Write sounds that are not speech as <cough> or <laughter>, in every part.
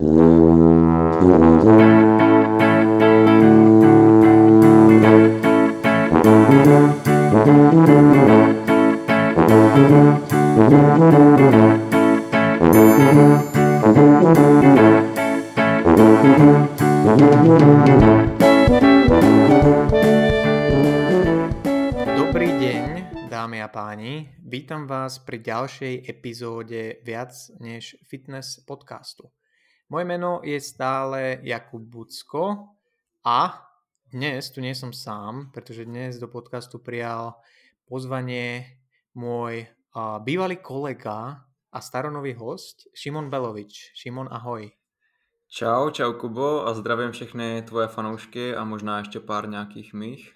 Dobrý deň, dámy a páni. Vítam vás pri ďalšej epizóde Viac než fitness podcastu. Moje meno je stále Jakub Bucko a dnes tu nie som sám, pretože dnes do podcastu prijal pozvanie môj uh, bývalý kolega a staronový host Šimon Belovič. Šimon, ahoj. Čau, čau Kubo a zdravím všechny tvoje fanoušky a možná ještě pár nějakých mých.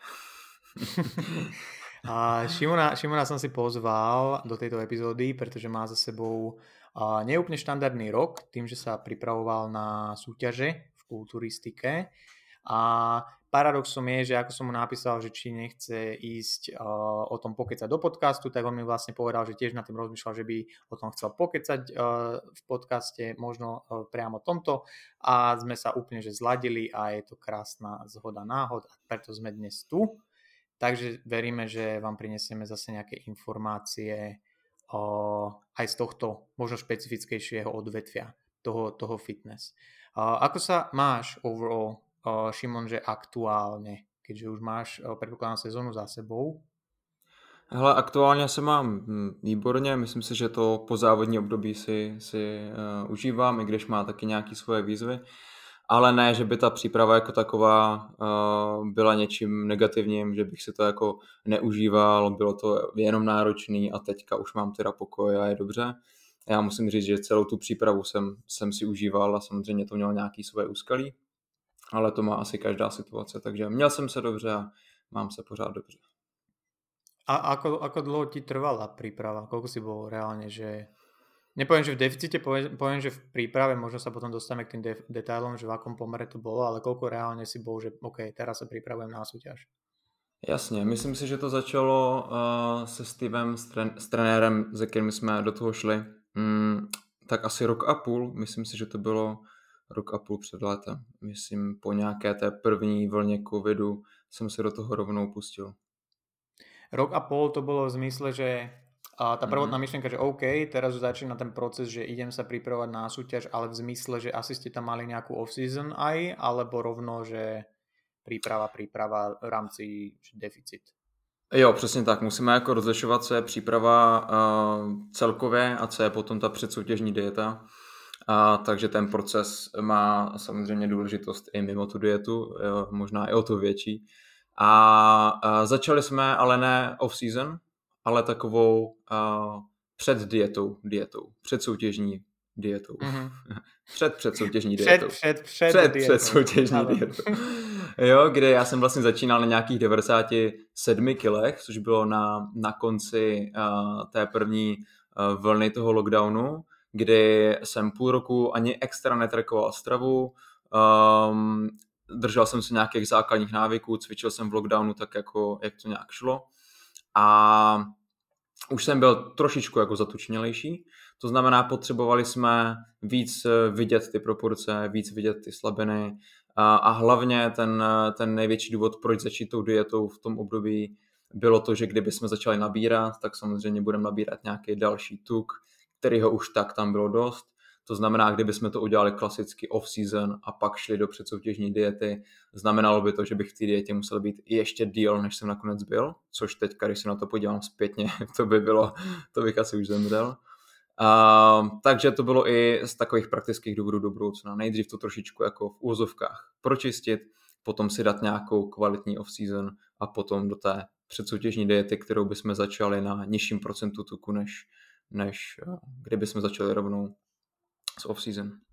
<laughs> a Šimona, Šimona som si pozval do tejto epizódy, pretože má za sebou neúplne štandardný rok, tým, že sa pripravoval na súťaže v kulturistike. A paradoxom je, že ako som mu napísal, že či nechce ísť uh, o tom pokecať do podcastu, tak on mi vlastne povedal, že tiež na tým rozmýšľal, že by o tom chcel pokecať uh, v podcaste, možno uh, priamo tomto a sme sa úplne že zladili a je to krásna zhoda náhod a preto sme dnes tu. Takže veríme, že vám prinesieme zase nejaké informácie aj z tohto možno špecifickejšieho odvetvia, toho, toho fitness. Uh, ako sa máš overall Šimon, že aktuálně, keďže už máš, předpokládám, sezonu za sebou? Hele, aktuálně se mám hm, výborně, myslím si, že to po závodní období si, si uh, užívám, i když má taky nějaké svoje výzvy, ale ne, že by ta příprava jako taková uh, byla něčím negativním, že bych si to jako neužíval, bylo to jenom náročný a teďka už mám teda pokoj a je dobře. Já musím říct, že celou tu přípravu jsem, jsem si užíval a samozřejmě to mělo nějaký svoje úskalí, ale to má asi každá situace, takže měl jsem se dobře a mám se pořád dobře. A ako, ako dlouho ti trvala príprava? Koľko si bol reálne, že... Nepoviem, že v deficite, poviem, poviem že v príprave, možno sa potom dostaneme k tým de- detailom, že v akom pomere to bolo, ale koľko reálne si bol, že OK, teraz sa pripravujem na súťaž? Jasně, myslím si, že to začalo uh, se Stevem, s, tren- s trenérem, se kterým jsme do toho šli, mm, tak asi rok a půl, myslím si, že to bylo rok a půl před létem. Myslím, po nějaké té první vlně covidu jsem se do toho rovnou pustil. Rok a půl to bylo v zmysle, že a tá prvotná mm-hmm. myšlienka, že OK, teraz začína ten proces, že idem sa pripravovať na súťaž, ale v zmysle, že asi ste tam mali nejakú off-season aj, alebo rovno, že příprava, příprava v rámci deficit. Jo, přesně tak. Musíme jako rozlišovat, co je příprava uh, celkově a co je potom ta předsoutěžní dieta. A, takže ten proces má samozřejmě důležitost i mimo tu dietu, jo, možná i o to větší. A, a začali jsme ale ne off-season, ale takovou a, před dietou, dietou, před soutěžní dietou. Mm-hmm. <laughs> před předsoutěžní dietou. Před, před, před, před, před soutěžní dietou. jo, kde já jsem vlastně začínal na nějakých 97 kilech, což bylo na, na konci uh, té první uh, vlny toho lockdownu kdy jsem půl roku ani extra netrekoval stravu, um, držel jsem se nějakých základních návyků, cvičil jsem v lockdownu tak, jako, jak to nějak šlo. A už jsem byl trošičku jako zatučnělejší, to znamená, potřebovali jsme víc eh, vidět ty proporce, víc vidět ty slabiny a, a hlavně ten, ten největší důvod, proč začít tou dietou v tom období, bylo to, že kdyby jsme začali nabírat, tak samozřejmě budeme nabírat nějaký další tuk, kterého už tak tam bylo dost. To znamená, kdyby jsme to udělali klasicky off-season a pak šli do předsoutěžní diety, znamenalo by to, že bych v té dietě musel být ještě díl, než jsem nakonec byl, což teď, když se na to podívám zpětně, <laughs> to by bylo, to bych asi už zemřel. Uh, takže to bylo i z takových praktických důvodů do budoucna. Nejdřív to trošičku jako v úzovkách pročistit, potom si dát nějakou kvalitní off-season a potom do té předsoutěžní diety, kterou bychom začali na nižším procentu tuku, než, než eh, kdyby jsme začali rovnou s off-season.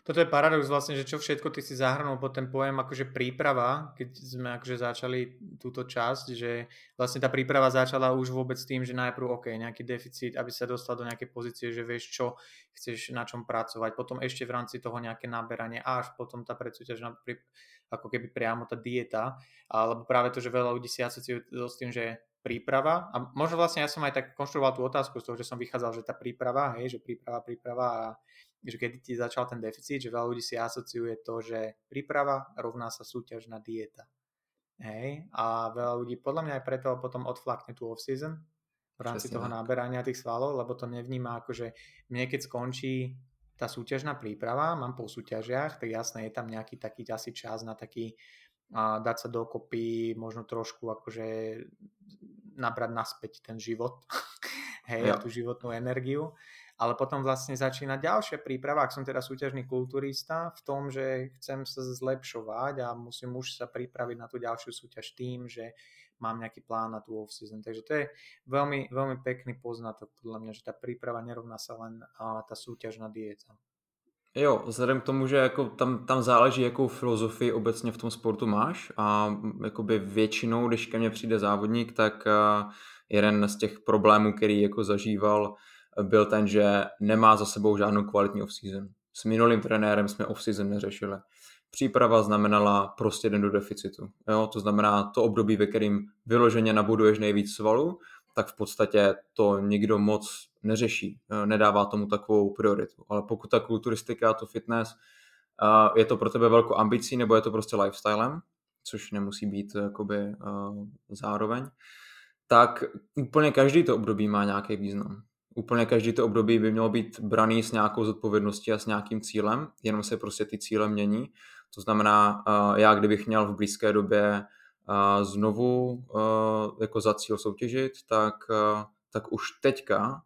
Toto je paradox vlastne, že čo všetko ty si zahrnul pod ten pojem akože príprava, keď sme akože začali túto časť, že vlastne tá príprava začala už vôbec tým, že najprv OK, nejaký deficit, aby sa dostal do nejakej pozície, že vieš čo chceš na čom pracovať, potom ešte v rámci toho nejaké naberanie až potom tá predsúťažná ako keby priamo tá dieta, alebo práve to, že veľa ľudí si asociujú s tým, že príprava. A možno vlastne ja som aj tak konštruoval tú otázku z toho, že som vychádzal, že tá príprava, hej, že príprava, príprava a že keď ti začal ten deficit, že veľa ľudí si asociuje to, že príprava rovná sa súťažná dieta. Hej, a veľa ľudí podľa mňa aj preto potom odflakne tú off-season v rámci Přesně toho tak. náberania tých svalov, lebo to nevníma ako, že mne keď skončí tá súťažná príprava, mám po súťažiach, tak jasné, je tam nejaký taký asi čas na taký a dať sa dokopy, možno trošku akože nabrať naspäť ten život, <laughs> hej, ja. a tú životnú energiu ale potom vlastne začína ďalšia príprava, ak som teda súťažný kulturista, v tom, že chcem sa zlepšovať a musím už sa pripraviť na tú ďalšiu súťaž tým, že mám nejaký plán na tú off-season. Takže to je veľmi, veľmi pekný poznatok podľa mňa, že tá príprava nerovná sa len tá súťažná dieta. Jo, vzhledem k tomu, že jako tam, tam záleží, jakou filozofii obecně v tom sportu máš a jakoby většinou, když ke mně přijde závodník, tak jeden z těch problémů, který jako zažíval byl ten, že nemá za sebou žádnou kvalitní off-season. S minulým trenérem jsme off-season neřešili. Příprava znamenala prostě den do deficitu. Jo? To znamená to období, ve kterým vyloženě nabuduješ nejvíc svalů, tak v podstatě to nikdo moc neřeší, nedává tomu takovou prioritu. Ale pokud ta kulturistika a to fitness je to pro tebe velkou ambicí nebo je to prostě lifestylem, což nemusí být jakoby zároveň, tak úplně každý to období má nějaký význam úplně každý to období by mělo být braný s nějakou zodpovědností a s nějakým cílem, jenom se prostě ty cíle mění. To znamená, já kdybych měl v blízké době znovu jako za cíl soutěžit, tak, tak už teďka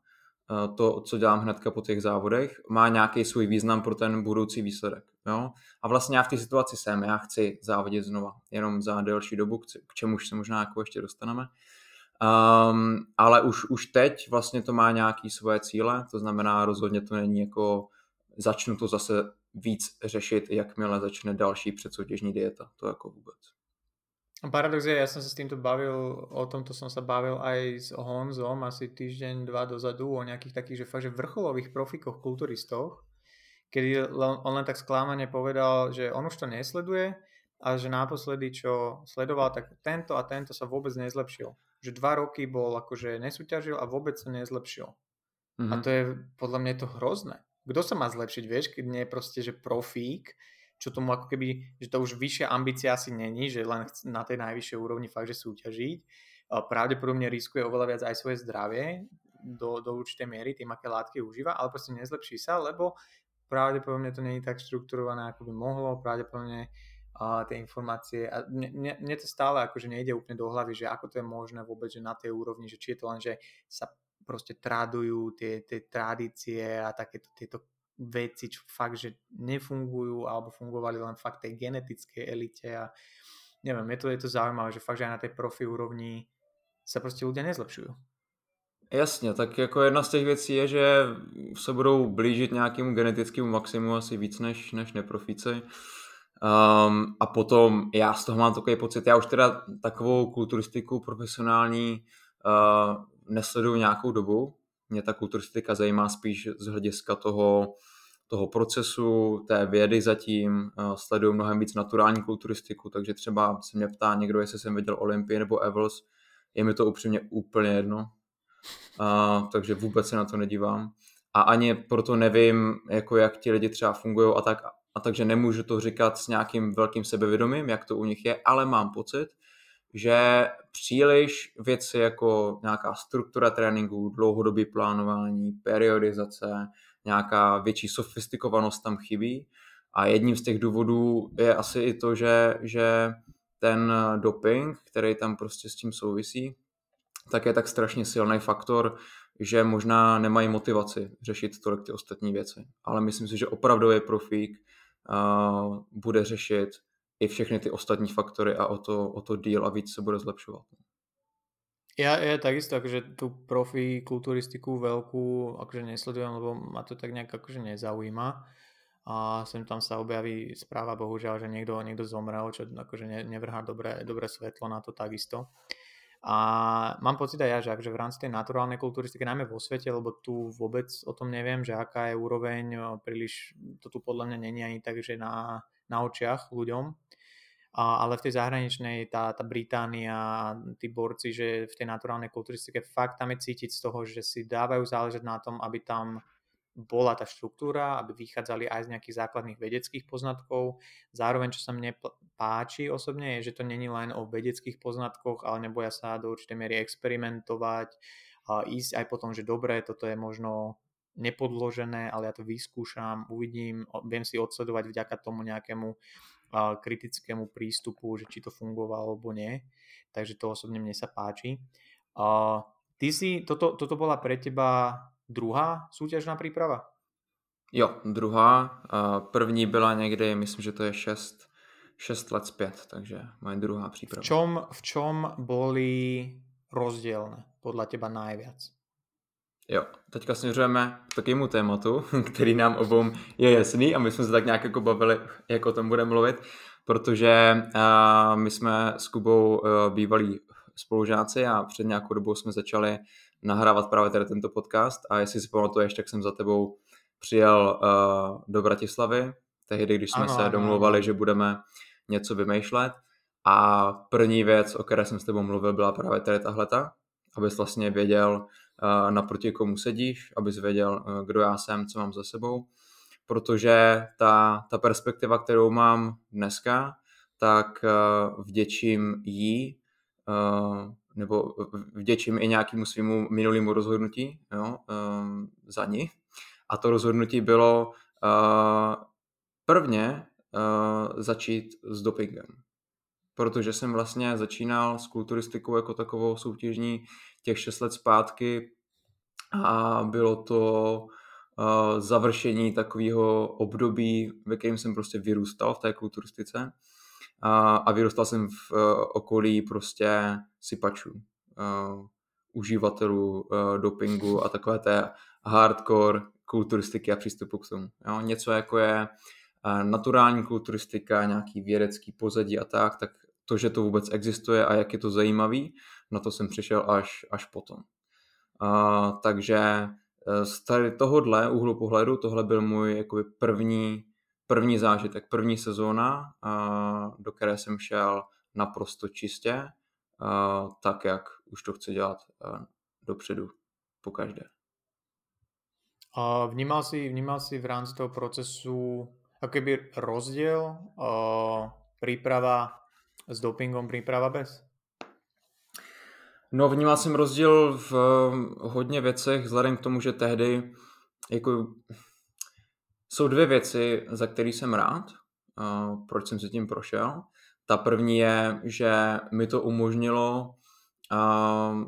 to, co dělám hnedka po těch závodech, má nějaký svůj význam pro ten budoucí výsledek. Jo? A vlastně já v té situaci jsem, já chci závodit znova, jenom za delší dobu, k čemuž se možná jako ještě dostaneme. Um, ale už, už teď vlastně to má nějaký svoje cíle, to znamená rozhodně to není jako začnu to zase víc řešit, jakmile začne další předsoutěžní dieta, to jako vůbec. Paradox je, ja som sa s týmto bavil, o tomto som sa bavil aj s Honzom asi týždeň, dva dozadu, o nejakých takých, že fakt, že vrcholových profikoch, kulturistoch, kedy on len tak sklámane povedal, že on už to nesleduje, a že naposledy, čo sledoval, tak tento a tento sa vôbec nezlepšil že dva roky bol akože nesúťažil a vôbec sa nezlepšil. Mm-hmm. A mhm. to je, podľa mňa je to hrozné. Kto sa má zlepšiť, vieš, keď nie je proste, že profík, čo tomu ako keby, že to už vyššia ambícia asi není, že len na tej najvyššej úrovni fakt, že súťažiť. Pravdepodobne riskuje oveľa viac aj svoje zdravie do, do určitej miery, tým, aké látky užíva, ale proste nezlepší sa, lebo pravdepodobne to není tak štrukturované, ako by mohlo, pravdepodobne a tie informácie a mne, mne to stále akože nejde úplne do hlavy, že ako to je možné vôbec, že na tej úrovni, že či je to len, že sa proste tradujú tie, tie tradície a takéto tieto veci, čo fakt, že nefungujú alebo fungovali len fakt tej genetickej elite a neviem, je to, je to zaujímavé, že fakt, že aj na tej profi úrovni sa prostě ľudia nezlepšujú. Jasně, tak jako jedna z těch věcí je, že se budou blížit nějakému genetickému maximu asi víc než, než neprofíci. Um, a potom já z toho mám takový pocit, já už teda takovou kulturistiku profesionální uh, nesleduju nějakou dobu. Mě ta kulturistika zajímá spíš z hlediska toho, toho procesu, té vědy zatím, uh, sleduju mnohem víc naturální kulturistiku, takže třeba se mě ptá někdo, jestli jsem viděl Olympii nebo Evels, je mi to upřímně úplně jedno, uh, takže vůbec se na to nedívám. A ani proto nevím, jako jak ti lidi třeba fungují a tak a takže nemůžu to říkat s nějakým velkým sebevědomím, jak to u nich je, ale mám pocit, že příliš věci jako nějaká struktura tréninku, dlouhodobý plánování, periodizace, nějaká větší sofistikovanost tam chybí. A jedním z těch důvodů je asi i to, že, že ten doping, který tam prostě s tím souvisí, tak je tak strašně silný faktor, že možná nemají motivaci řešit tolik ty ostatní věci. Ale myslím si, že opravdový profík bude řešit i všechny ty ostatní faktory a o to, o to díl a víc se bude zlepšovat. Ja, ja takisto akože tú profi kulturistiku veľkú akože nesledujem, lebo ma to tak nejak akože nezaujíma. A sem tam sa objaví správa bohužiaľ, že niekto, niekto zomrel, čo akože nevrhá dobré, dobré svetlo na to takisto. A mám pocit aj ja, že akže v rámci tej naturálnej kulturistiky, najmä vo svete, lebo tu vôbec o tom neviem, že aká je úroveň, príliš to tu podľa mňa není ani tak, že na, na očiach ľuďom, a, ale v tej zahraničnej, tá, tá Británia, tí borci, že v tej naturálnej kulturistike fakt tam je cítiť z toho, že si dávajú záležať na tom, aby tam bola tá štruktúra, aby vychádzali aj z nejakých základných vedeckých poznatkov. Zároveň, čo sa mne páči osobne, je, že to není len o vedeckých poznatkoch, ale neboja sa do určitej miery experimentovať, a ísť aj potom, že dobre, toto je možno nepodložené, ale ja to vyskúšam, uvidím, viem si odsledovať vďaka tomu nejakému kritickému prístupu, že či to fungovalo alebo nie. Takže to osobne mne sa páči. Ty si, toto, toto bola pre teba druhá súťažná príprava? Jo, druhá. První byla někdy, myslím, že to je 6, 6 let zpět, takže moje druhá příprava. V čom, v čom boli rozdielne podľa teba najviac? Jo, teďka směřujeme k takovému tématu, <laughs> který nám obou je jasný a my jsme se tak nějak jako bavili, jak o tom budeme mluvit, protože uh, my jsme s Kubou uh, bývalí spolužáci a před nějakou dobou jsme začali nahrávat právě tady tento podcast a jestli si pamatuješ, tak jsem za tebou přijel uh, do Bratislavy, tehdy, když jsme ano, se ano, domluvali, že budeme něco vymýšlet. A první věc, o které jsem s tebou mluvil, byla právě tady tahleta, abys vlastně věděl, naproti komu sedíš, abys věděl, kdo já jsem, co mám za sebou, protože ta, ta perspektiva, kterou mám dneska, tak vděčím jí nebo vděčím i nějakému svýmu minulému rozhodnutí jo, za ní. A to rozhodnutí bylo prvně začít s dopingem. Protože jsem vlastně začínal s kulturistikou jako takovou soutěžní těch 6 let zpátky a bylo to uh, završení takového období, ve kterém jsem prostě vyrůstal v té kulturistice a, a vyrůstal jsem v uh, okolí prostě sypačů, uh, uživatelů uh, dopingu a takové té hardcore kulturistiky a přístupu k tomu. Jo? Něco jako je uh, naturální kulturistika, nějaký vědecký pozadí a tak, tak to, že to vůbec existuje a jak je to zajímavý, na to jsem přišel až, až potom. Uh, takže z tady tohohle úhlu pohledu, tohle byl můj jakoby první první zážitek, první sezóna, do které jsem šel naprosto čistě, tak jak už to chci dělat dopředu po každé. A vnímal si, vnímal si v rámci toho procesu akoby rozdiel příprava s dopingom, příprava bez? No, vnímal jsem rozdíl v hodně věcech, vzhledem k tomu, že tehdy jako jsou dvě věci, za které jsem rád, proč jsem se tím prošel. Ta první je, že mi to umožnilo uh,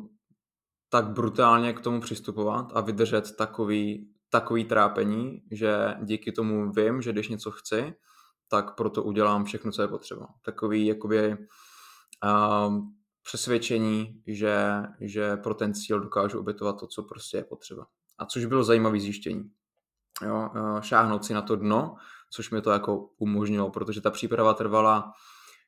tak brutálně k tomu přistupovat a vydržet takový, takový trápení, že díky tomu vím, že když něco chci, tak proto udělám všechno, co je potřeba. Takový jakoby uh, přesvědčení, že, že pro ten cíl dokážu obětovat to, co prostě je potřeba. A což bylo zajímavé zjištění jo, eh, šáhnout si na to dno, což mi to jako umožnilo, protože ta příprava trvala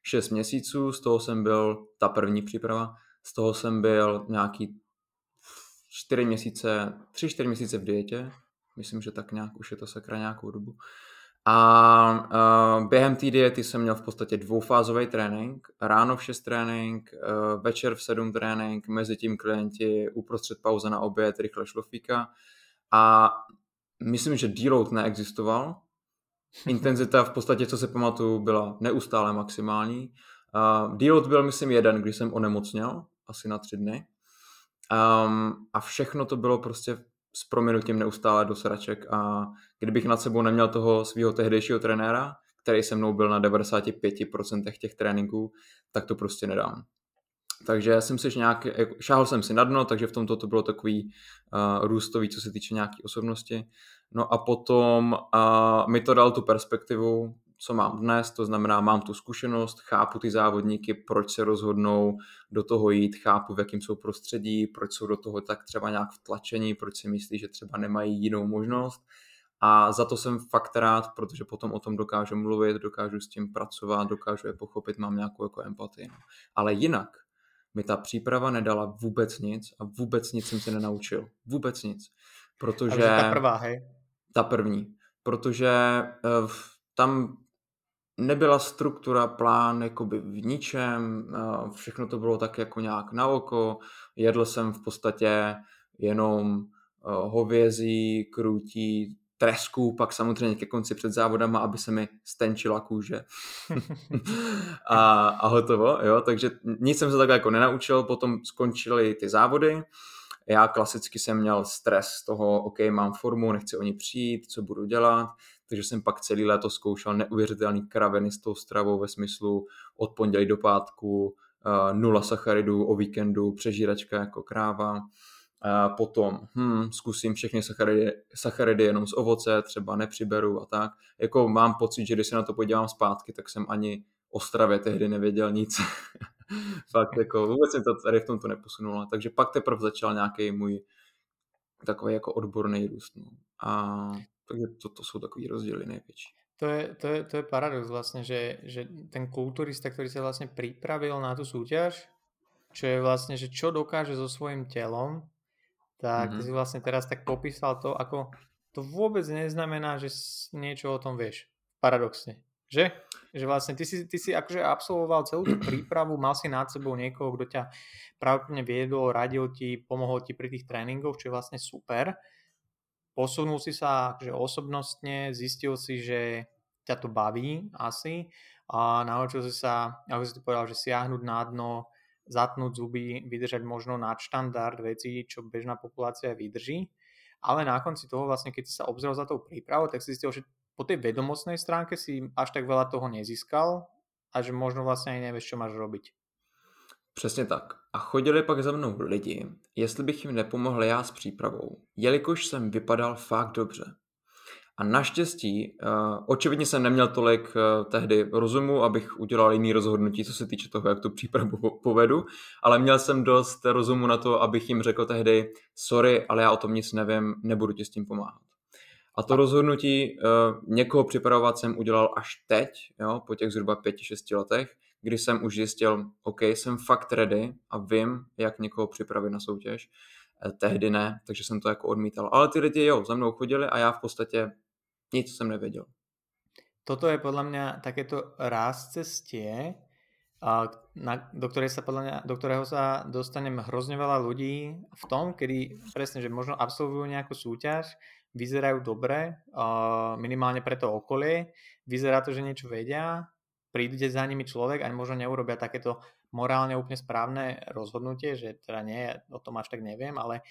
6 měsíců, z toho jsem byl, ta první příprava, z toho jsem byl nějaký 4 měsíce, 3-4 měsíce v dietě, myslím, že tak nějak už je to sakra nějakou dobu. A uh, během té diety jsem měl v podstatě dvoufázový trénink, ráno v 6 trénink, uh, večer v 7 trénink, mezi tím klienti uprostřed pauze na oběd, rychle šlofíka a myslím, že deload neexistoval. <laughs> Intenzita v podstatě, co se pamatuju, byla neustále maximální. Uh, deload byl, myslím, jeden, když jsem onemocněl, asi na tři dny. Um, a všechno to bylo prostě s proměnutím neustále do sraček a kdybych nad sebou neměl toho svého tehdejšího trenéra, který se mnou byl na 95% těch tréninků, tak to prostě nedám. Takže jsem si nějak, šáhl jsem si na dno, takže v tomto to bylo takový uh, růstový, co se týče nějaké osobnosti. No a potom uh, mi to dal tu perspektivu, co mám dnes, to znamená, mám tu zkušenost, chápu ty závodníky, proč se rozhodnou do toho jít, chápu, v jakém jsou prostředí, proč jsou do toho tak třeba nějak vtlačení, proč si myslí, že třeba nemají jinou možnost. A za to jsem fakt rád, protože potom o tom dokážu mluvit, dokážu s tím pracovat, dokážu je pochopit, mám nějakou jako empatii. No. Ale jinak, mi ta příprava nedala vůbec nic a vůbec nic jsem se nenaučil. Vůbec nic. Protože... ta prvá, hej? Ta první. Protože uh, tam nebyla struktura, plán jakoby v ničem, všechno to bylo tak jako nějak na oko, jedl jsem v podstatě jenom hovězí, krutí, tresku, pak samozřejmě ke konci před závodama, aby se mi stenčila kůže. <laughs> a, a hotovo, jo, takže nic jsem se takhle jako nenaučil, potom skončily ty závody, já klasicky jsem měl stres z toho, OK, mám formu, nechci o ní přijít, co budu dělat, takže jsem pak celý léto zkoušel neuvěřitelný kraviny s tou stravou ve smyslu od pondělí do pátku, uh, nula sacharidů o víkendu, přežíračka jako kráva. A potom hm, zkusím všechny sacharidy, sacharidy jenom z ovoce, třeba nepřiberu a tak. Jako mám pocit, že když se na to podívám zpátky, tak jsem ani o stravě tehdy nevěděl nic. <laughs> Fakt jako vůbec jsem to tady v tomto neposunula. Takže pak teprve začal nějaký můj takový jako odborný růst. No. A takže to, to jsou takový rozdíly největší. To je, to je, to je paradox vlastně, že, že ten kulturista, který se vlastně připravil na tu súťaž, čo je vlastně, že čo dokáže so svojím tělom, tak mm-hmm. si vlastně teraz tak popísal to, ako to vůbec neznamená, že niečo o tom vieš. Paradoxne. Že? Že vlastne ty si, ty si akože absolvoval celú tú prípravu, mal si nad sebou niekoho, kto ťa pravdepodobne viedol, radil ti, pomohol ti pri tých tréningoch, čo je vlastne super. Posunul si sa akože osobnostne, zistil si, že ťa to baví asi a naučil si sa, ako si povedal, že siahnuť na dno, zatnúť zuby, vydržať možno nadštandard vecí, čo bežná populácia vydrží. Ale na konci toho vlastne, keď si sa obzrel za tou prípravou, tak si zistil, že po tej vedomostnej stránke si až tak veľa toho nezískal a že možno vlastně ani nevíš, co máš robiť. Přesně tak. A chodili pak za mnou lidi, jestli bych jim nepomohl já s přípravou, jelikož jsem vypadal fakt dobře. A naštěstí, uh, očividně jsem neměl tolik uh, tehdy rozumu, abych udělal jiný rozhodnutí, co se týče toho, jak tu přípravu povedu, ale měl jsem dost rozumu na to, abych jim řekl tehdy, sorry, ale já o tom nic nevím, nebudu ti s tím pomáhat. A to rozhodnutí uh, někoho připravovat jsem udělal až teď, jo, po těch zhruba pěti, šesti letech, kdy jsem už zjistil, OK, jsem fakt ready a vím, jak někoho připravit na soutěž. Eh, tehdy ne, takže jsem to jako odmítal. Ale ty lidi, jo, za mnou chodili a já v podstatě nic jsem nevěděl. Toto je podle mě takéto ráz cestie, a na, do, ktorej sa podľa mňa, do ktorého sa dostanem hrozne veľa ľudí v tom, kedy presne, že možno absolvujú nejakú súťaž, vyzerajú dobre, minimálne pre to okolie, vyzerá to, že niečo vedia, príde za nimi človek a možno neurobia takéto morálne úplne správne rozhodnutie, že teda nie, o tom až tak neviem, ale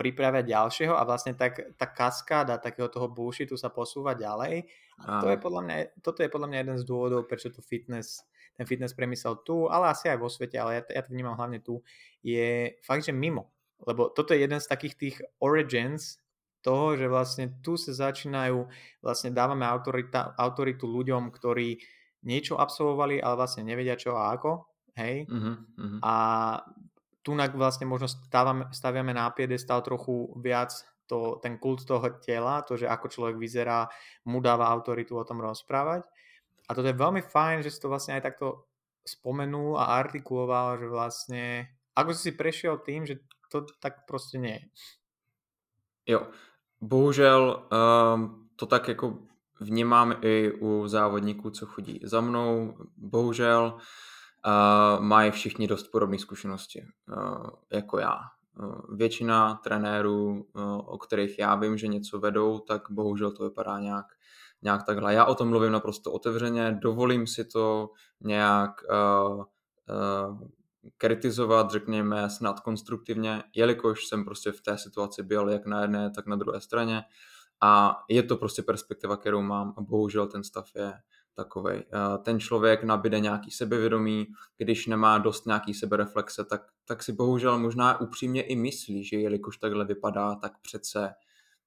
pripravia ďalšieho a vlastne tak, tá kaskáda takého toho bullshitu sa posúva ďalej. A to je podľa mňa, toto je podľa mňa jeden z dôvodov, prečo tu fitness, ten fitness priemysel tu, ale asi aj vo svete, ale ja, ja to vnímam hlavne tu, je fakt, že mimo. Lebo toto je jeden z takých tých origins toho, že vlastne tu sa začínajú, vlastne dávame autorita, autoritu ľuďom, ktorí niečo absolvovali, ale vlastne nevedia čo a ako, hej. Uh-huh, A tu vlastne možno stávame, staviame na piedestal trochu viac to, ten kult toho tela, to, že ako človek vyzerá, mu dáva autoritu o tom rozprávať. A toto je veľmi fajn, že si to vlastne aj takto spomenul a artikuloval, že vlastne ako si si prešiel tým, že to tak prostě nie je. Jo, bohužel um, to tak jako vnímám i u závodníků, co chodí za mnou. Bohužel uh, mají všichni dost podobné zkušenosti uh, jako já. Uh, většina trenérů, uh, o kterých já vím, že něco vedou, tak bohužel to vypadá nějak, nějak takhle. Já o tom mluvím naprosto otevřeně, dovolím si to nějak uh, uh, kritizovat, řekněme, snad konstruktivně, jelikož jsem prostě v té situaci byl jak na jedné, tak na druhé straně a je to prostě perspektiva, kterou mám a bohužel ten stav je takovej. Ten člověk nabide nějaký sebevědomí, když nemá dost nějaký sebereflexe, tak, tak si bohužel možná upřímně i myslí, že jelikož takhle vypadá, tak přece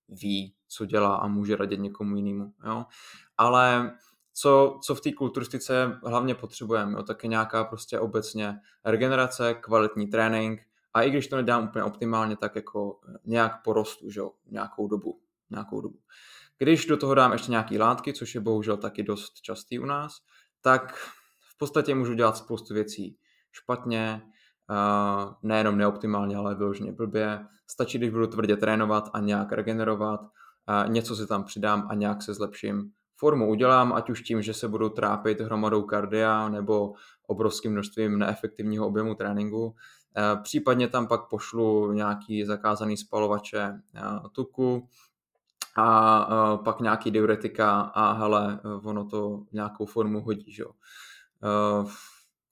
ví, co dělá a může radit někomu jinému. Jo? Ale co, co v té kulturistice hlavně potřebujeme, tak je nějaká prostě obecně regenerace, kvalitní trénink a i když to nedělám úplně optimálně, tak jako nějak porostu, že jo, nějakou dobu, nějakou dobu. Když do toho dám ještě nějaký látky, což je bohužel taky dost častý u nás, tak v podstatě můžu dělat spoustu věcí špatně, uh, nejenom neoptimálně, ale vyloženě blbě. Stačí, když budu tvrdě trénovat a nějak regenerovat, uh, něco si tam přidám a nějak se zlepším formu udělám, ať už tím, že se budu trápit hromadou kardia nebo obrovským množstvím neefektivního objemu tréninku, Případně tam pak pošlu nějaký zakázaný spalovače tuku a pak nějaký diuretika a hele, ono to nějakou formu hodí, že jo.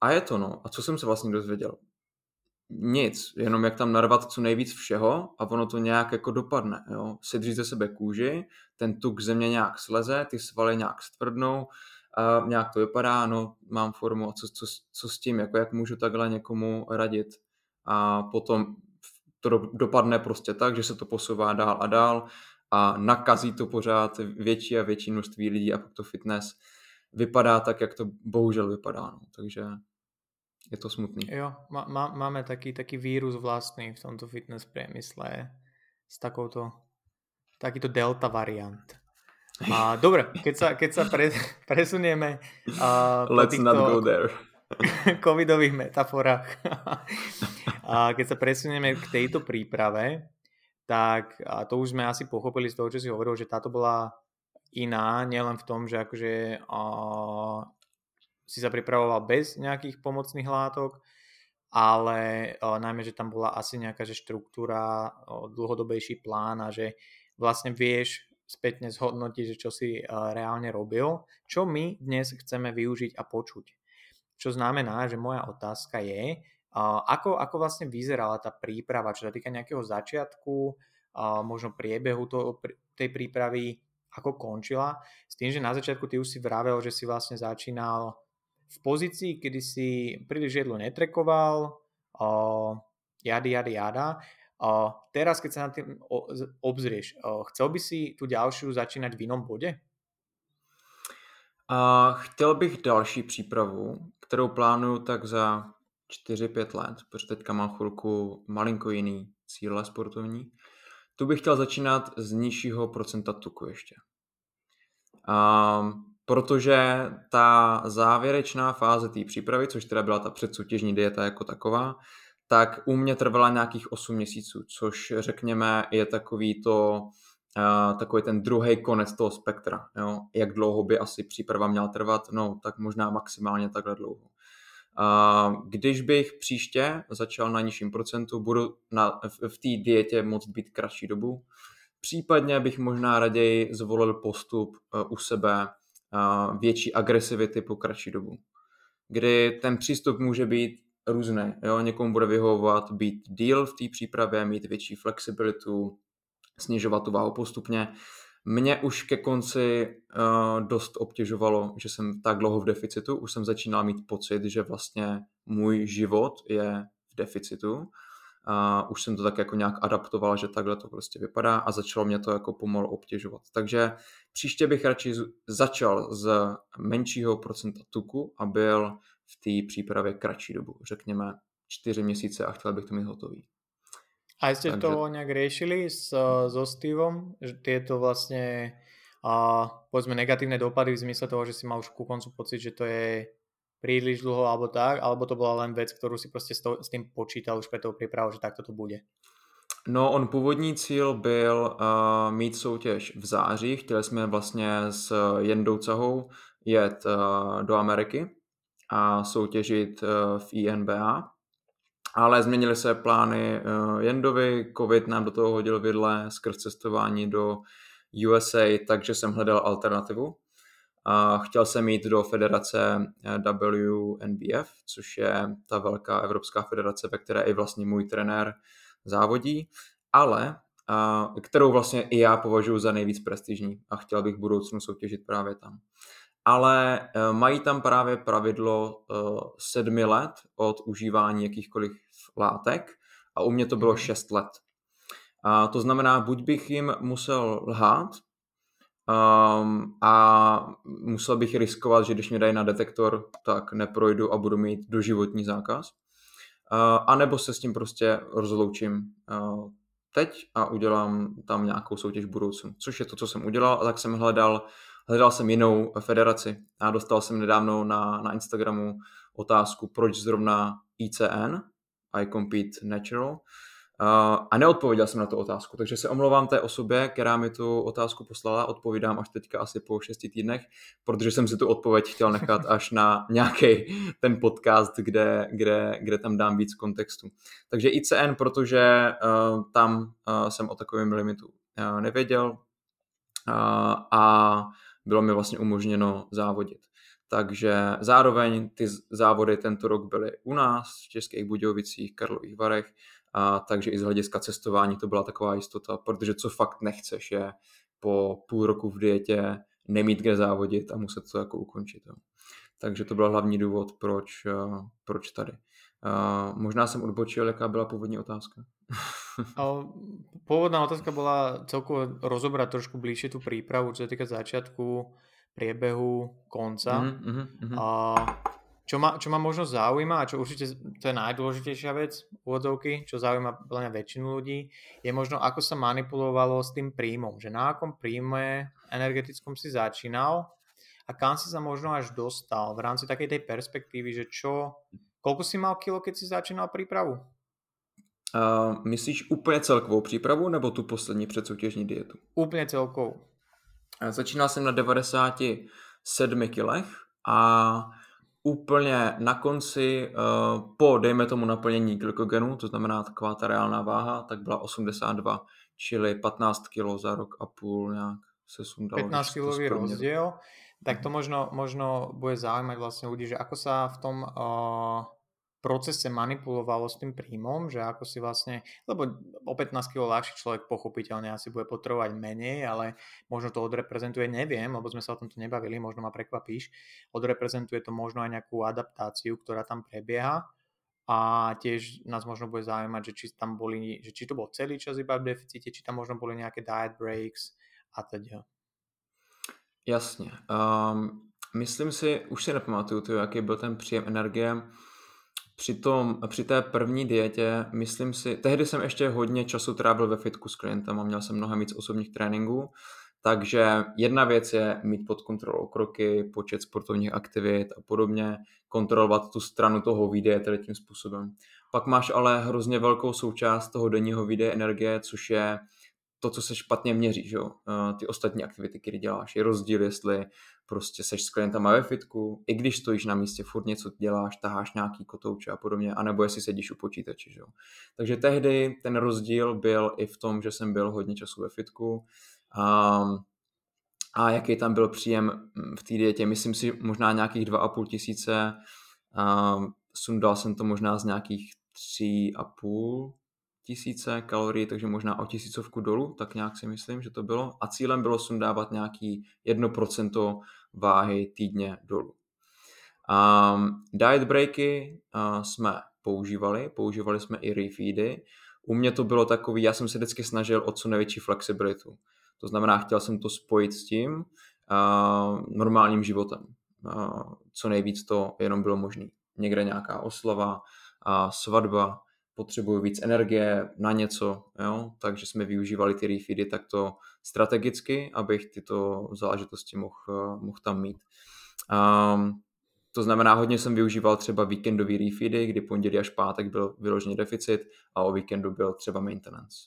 A je to no. A co jsem se vlastně dozvěděl? nic, jenom jak tam narvat co nejvíc všeho a ono to nějak jako dopadne. Jo? Sedří ze sebe kůži, ten tuk země nějak sleze, ty svaly nějak stvrdnou, a nějak to vypadá, no mám formu a co, co, co s tím, jako jak můžu takhle někomu radit. A potom to dopadne prostě tak, že se to posouvá dál a dál a nakazí to pořád větší a větší množství lidí a pak to fitness vypadá tak, jak to bohužel vypadá. No. Takže je to smutný. Jo, má, má, máme taký, taký vírus vlastný v tomto fitness priemysle s takouto, takýto delta variant. A, <laughs> dobre, keď sa, keď sa pre, presunieme uh, Let's not go there. <laughs> covidových metaforách a keď sa presunieme k tejto príprave, tak a to už sme asi pochopili z toho, čo si hovoril, že táto bola iná, nielen v tom, že akože uh, si sa pripravoval bez nejakých pomocných látok, ale o, najmä, že tam bola asi nejaká že štruktúra, o, dlhodobejší plán a že vlastne vieš spätne zhodnotiť, že čo si o, reálne robil, čo my dnes chceme využiť a počuť. Čo znamená, že moja otázka je, ako, ako vlastne vyzerala tá príprava, čo sa týka nejakého začiatku, možno priebehu to, tej prípravy, ako končila, s tým, že na začiatku ty už si vravel, že si vlastne začínal v pozícii, kedy si príliš jedlo netrekoval, uh, jady, jady, jada. Uh, teraz, keď sa na tým obzrieš, uh, chcel by si tu ďalšiu začínať v inom bode? A chtěl bych další přípravu, kterou plánuju tak za 4-5 let, protože teďka mám chvilku malinko jiný cíle sportovní. Tu bych chtěl začínat z nižšího procenta tuku ještě. Um, protože ta závěrečná fáze té přípravy, což teda byla ta předsoutěžní dieta jako taková, tak u mě trvala nějakých 8 měsíců, což řekněme je takový to, uh, takový ten druhý konec toho spektra. Jo? Jak dlouho by asi příprava měla trvat? No, tak možná maximálně takhle dlouho. Když bych příště začal na nižším procentu, budu na, v, v té dietě moct být kratší dobu. Případně bych možná raději zvolil postup uh, u sebe větší agresivity po kratší dobu. Kdy ten přístup může být různý. Jo? Někomu bude vyhovovat být díl v té přípravě, mít větší flexibilitu, snižovat tu váhu postupně. Mě už ke konci uh, dost obtěžovalo, že jsem tak dlouho v deficitu, už jsem začínal mít pocit, že vlastně můj život je v deficitu a už jsem to tak jako nějak adaptoval, že takhle to prostě vypadá a začalo mě to jako pomalu obtěžovat. Takže příště bych radši začal z menšího procenta tuku a byl v té přípravě kratší dobu, řekněme čtyři měsíce a chtěl bych to mít hotový. A jste Takže... to nějak řešili s, so Steveom, že tieto vlastně a povedzme negatívne dopady v zmysle toho, že si mal už ku koncu pocit, že to je príliš dlho alebo tak, alebo to bola len vec, ktorú si prostě s tým počítal už pre tou prípravou, že takto to bude? No, on původní cíl byl uh, mít soutěž v září. Chtěli jsme vlastně s Jendou Cahou jet uh, do Ameriky a soutěžit uh, v INBA. Ale změnily se plány uh, Jendovi, covid nám do toho hodil vidle skrz cestování do USA, takže jsem hledal alternativu a chtěl jsem jít do federace eh, WNBF, což je ta velká evropská federace, ve které i vlastně můj trenér závodí, ale a, kterou vlastně i já považuji za nejvíc prestižní a chtěl bych v budoucnu soutěžit právě tam. Ale eh, mají tam právě pravidlo uh, sedmi let od užívání jakýchkoliv látek a u mě to bylo mhm. šest let. A to znamená, buď bych jim musel lhát, Um, a musel bych riskovat, že když mě dají na detektor, tak neprojdu a budu mít doživotní zákaz. Uh, a nebo se s tím prostě rozloučím uh, teď a udělám tam nějakou soutěž v budoucnu. Což je to, co jsem udělal a tak jsem hledal, hledal jsem jinou federaci a dostal jsem nedávno na, na Instagramu otázku, proč zrovna ICN, I Compete Natural, a neodpověděl jsem na tu otázku, takže se omlouvám té osobě, která mi tu otázku poslala, odpovídám až teďka asi po šesti týdnech, protože jsem si tu odpověď chtěl nechat až na nějaký ten podcast, kde, kde, kde tam dám víc kontextu. Takže ICN, protože uh, tam uh, jsem o takovém limitu uh, nevěděl uh, a bylo mi vlastně umožněno závodit. Takže zároveň ty závody tento rok byly u nás v Českých Budějovicích, Karlových Varech, a takže i z hlediska cestování to byla taková jistota, protože co fakt nechceš je po půl roku v dietě nemít kde závodit a muset to jako ukončit. Jo. Takže to byl hlavní důvod, proč, proč tady. Uh, možná jsem odbočil, jaká byla původní otázka. <laughs> Pôvodná otázka bola celkovo rozobrať trošku bližšie tú prípravu, čo sa týka začiatku, priebehu, konca. Mm-hmm, mm-hmm. A čo ma, čo ma možno zaujíma a čo určite to je najdôležitejšia vec úvodzovky, čo zaujíma plne väčšinu ľudí, je možno ako sa manipulovalo s tým príjmom, že na akom príjme energetickom si začínal a kam si sa možno až dostal v rámci takej tej perspektívy, že čo, koľko si mal kilo, keď si začínal prípravu? Uh, myslíš úplně celkovou přípravu nebo tu poslední předsoutěžní dietu? Úplně celkovou. Začínal jsem na 97 kilech a úplně na konci, uh, po, dejme tomu, naplnění glykogenu, to znamená taková ta reálná váha, tak byla 82, čili 15 kg za rok a půl nějak se sundalo. 15 kilový rozdiel, tak to mhm. možno, možno bude zaujímať vlastne ľudí, že ako sa v tom uh, procese manipulovalo s tým príjmom, že ako si vlastne, lebo o 15 kg ľahší človek pochopiteľne asi bude potrebovať menej, ale možno to odreprezentuje, neviem, lebo sme sa o tomto nebavili, možno ma prekvapíš, odreprezentuje to možno aj nejakú adaptáciu, ktorá tam prebieha a tiež nás možno bude zaujímať, že či tam boli, že či to bol celý čas iba v deficite, či tam možno boli nejaké diet breaks a teda. Jasně. Um, myslím si, už si nepamatuju, to, jaký byl ten příjem energie, při, tom, při té první dietě, myslím si, tehdy jsem ještě hodně času trávil ve fitku s klientem a měl jsem mnohem víc osobních tréninků, takže jedna věc je mít pod kontrolou kroky, počet sportovních aktivit a podobně, kontrolovat tu stranu toho výdeje tedy tím způsobem. Pak máš ale hrozně velkou součást toho denního výdeje energie, což je to, co se špatně měří, že jo? Ty ostatní aktivity, které děláš. Je rozdíl, jestli prostě seš s klientama ve fitku, i když stojíš na místě, furt něco děláš, taháš nějaký kotouče a podobně, anebo jestli sedíš u počítače, že jo? Takže tehdy ten rozdíl byl i v tom, že jsem byl hodně času ve fitku, um, a jaký tam byl příjem mm, v té dietě, myslím si možná nějakých 2,5 tisíce, um, sundal jsem to možná z nějakých 3,5 tisíce kalorií, takže možná o tisícovku dolů, tak nějak si myslím, že to bylo. A cílem bylo sundávat nějaký 1% váhy týdně dolů. Um, diet breaky uh, jsme používali, používali jsme i refeedy. U mě to bylo takový, já jsem se vždycky snažil o co největší flexibilitu. To znamená, chtěl jsem to spojit s tím uh, normálním životem. Uh, co nejvíc to jenom bylo možné. Někde nějaká oslava, uh, svatba, potřebuju víc energie na něco, jo? takže jsme využívali ty refeedy takto strategicky, abych tyto záležitosti mohl, mohl tam mít. Um, to znamená, hodně jsem využíval třeba víkendový refeedy, kdy pondělí až pátek byl vyložený deficit a o víkendu byl třeba maintenance.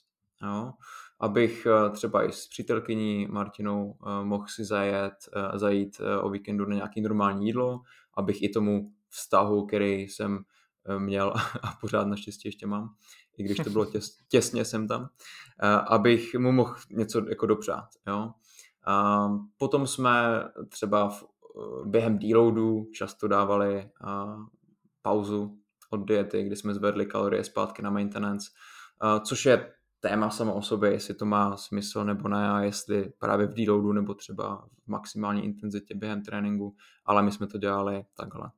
Jo? Abych eh, třeba i s přítelkyní Martinou eh, mohl si zajet, eh, zajít o víkendu na nějaké normální jídlo, abych i tomu vztahu, který jsem měl a pořád naštěstí ještě mám, i když to bylo těs, těsně jsem tam, abych mu mohl něco jako dopřát. Jo? A potom jsme třeba v, během deloadu často dávali pauzu od diety, kdy jsme zvedli kalorie zpátky na maintenance, což je téma samo o sobě, jestli to má smysl nebo ne a jestli právě v deloadu nebo třeba v maximální intenzitě během tréninku, ale my jsme to dělali takhle.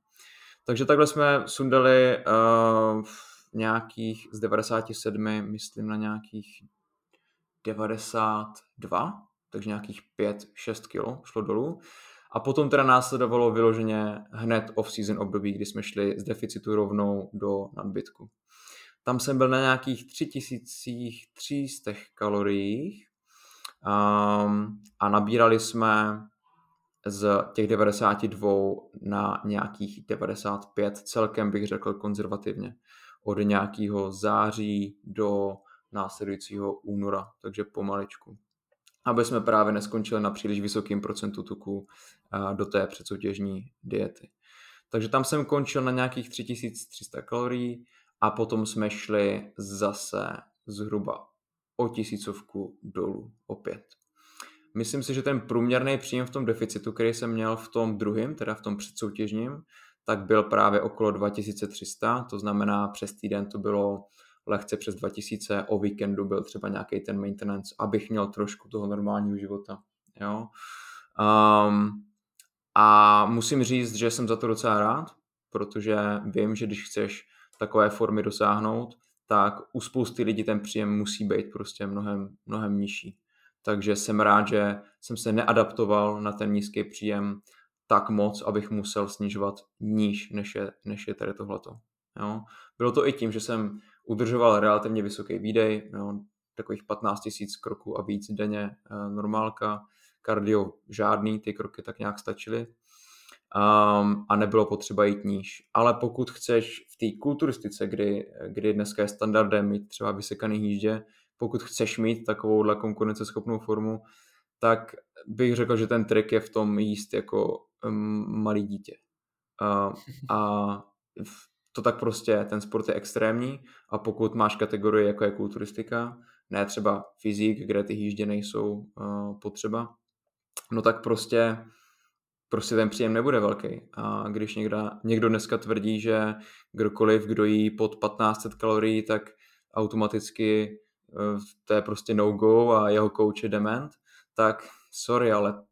Takže takhle jsme sundali uh, nějakých z 97, myslím na nějakých 92, takže nějakých 5-6 kilo šlo dolů. A potom teda následovalo vyloženě hned off-season období, kdy jsme šli z deficitu rovnou do nadbytku. Tam jsem byl na nějakých 3300 kaloriích um, a nabírali jsme z těch 92 na nějakých 95, celkem bych řekl konzervativně. Od nějakého září do následujícího února, takže pomaličku. Aby jsme právě neskončili na příliš vysokým procentu tuku do té předsoutěžní diety. Takže tam jsem končil na nějakých 3300 kalorií a potom jsme šli zase zhruba o tisícovku dolů opět. Myslím si, že ten průměrný příjem v tom deficitu, který jsem měl v tom druhém, teda v tom předsoutěžním, tak byl právě okolo 2300, to znamená přes týden to bylo lehce přes 2000, o víkendu byl třeba nějaký ten maintenance, abych měl trošku toho normálního života. Jo? Um, a musím říct, že jsem za to docela rád, protože vím, že když chceš takové formy dosáhnout, tak u spousty lidí ten příjem musí být prostě mnohem, mnohem nižší. Takže jsem rád, že jsem se neadaptoval na ten nízký příjem tak moc, abych musel snižovat níž, než je, než je tady tohleto. Jo. Bylo to i tím, že jsem udržoval relativně vysoký výdej, jo, takových 15 000 kroků a víc denně e, normálka, kardio žádný, ty kroky tak nějak stačily um, a nebylo potřeba jít níž. Ale pokud chceš v té kulturistice, kdy, kdy dneska je standardem mít třeba vysekaný jíždě, pokud chceš mít takovouhle konkurenceschopnou formu, tak bych řekl, že ten trik je v tom jíst jako um, malý dítě. Uh, a <laughs> to tak prostě, ten sport je extrémní a pokud máš kategorii, jako je kulturistika, ne třeba fyzik, kde ty jíždě nejsou uh, potřeba, no tak prostě prostě ten příjem nebude velký. A když někdo, někdo dneska tvrdí, že kdokoliv, kdo jí pod 1500 kalorií, tak automaticky to je prostě no-go a jeho coach je dement, tak sorry, ale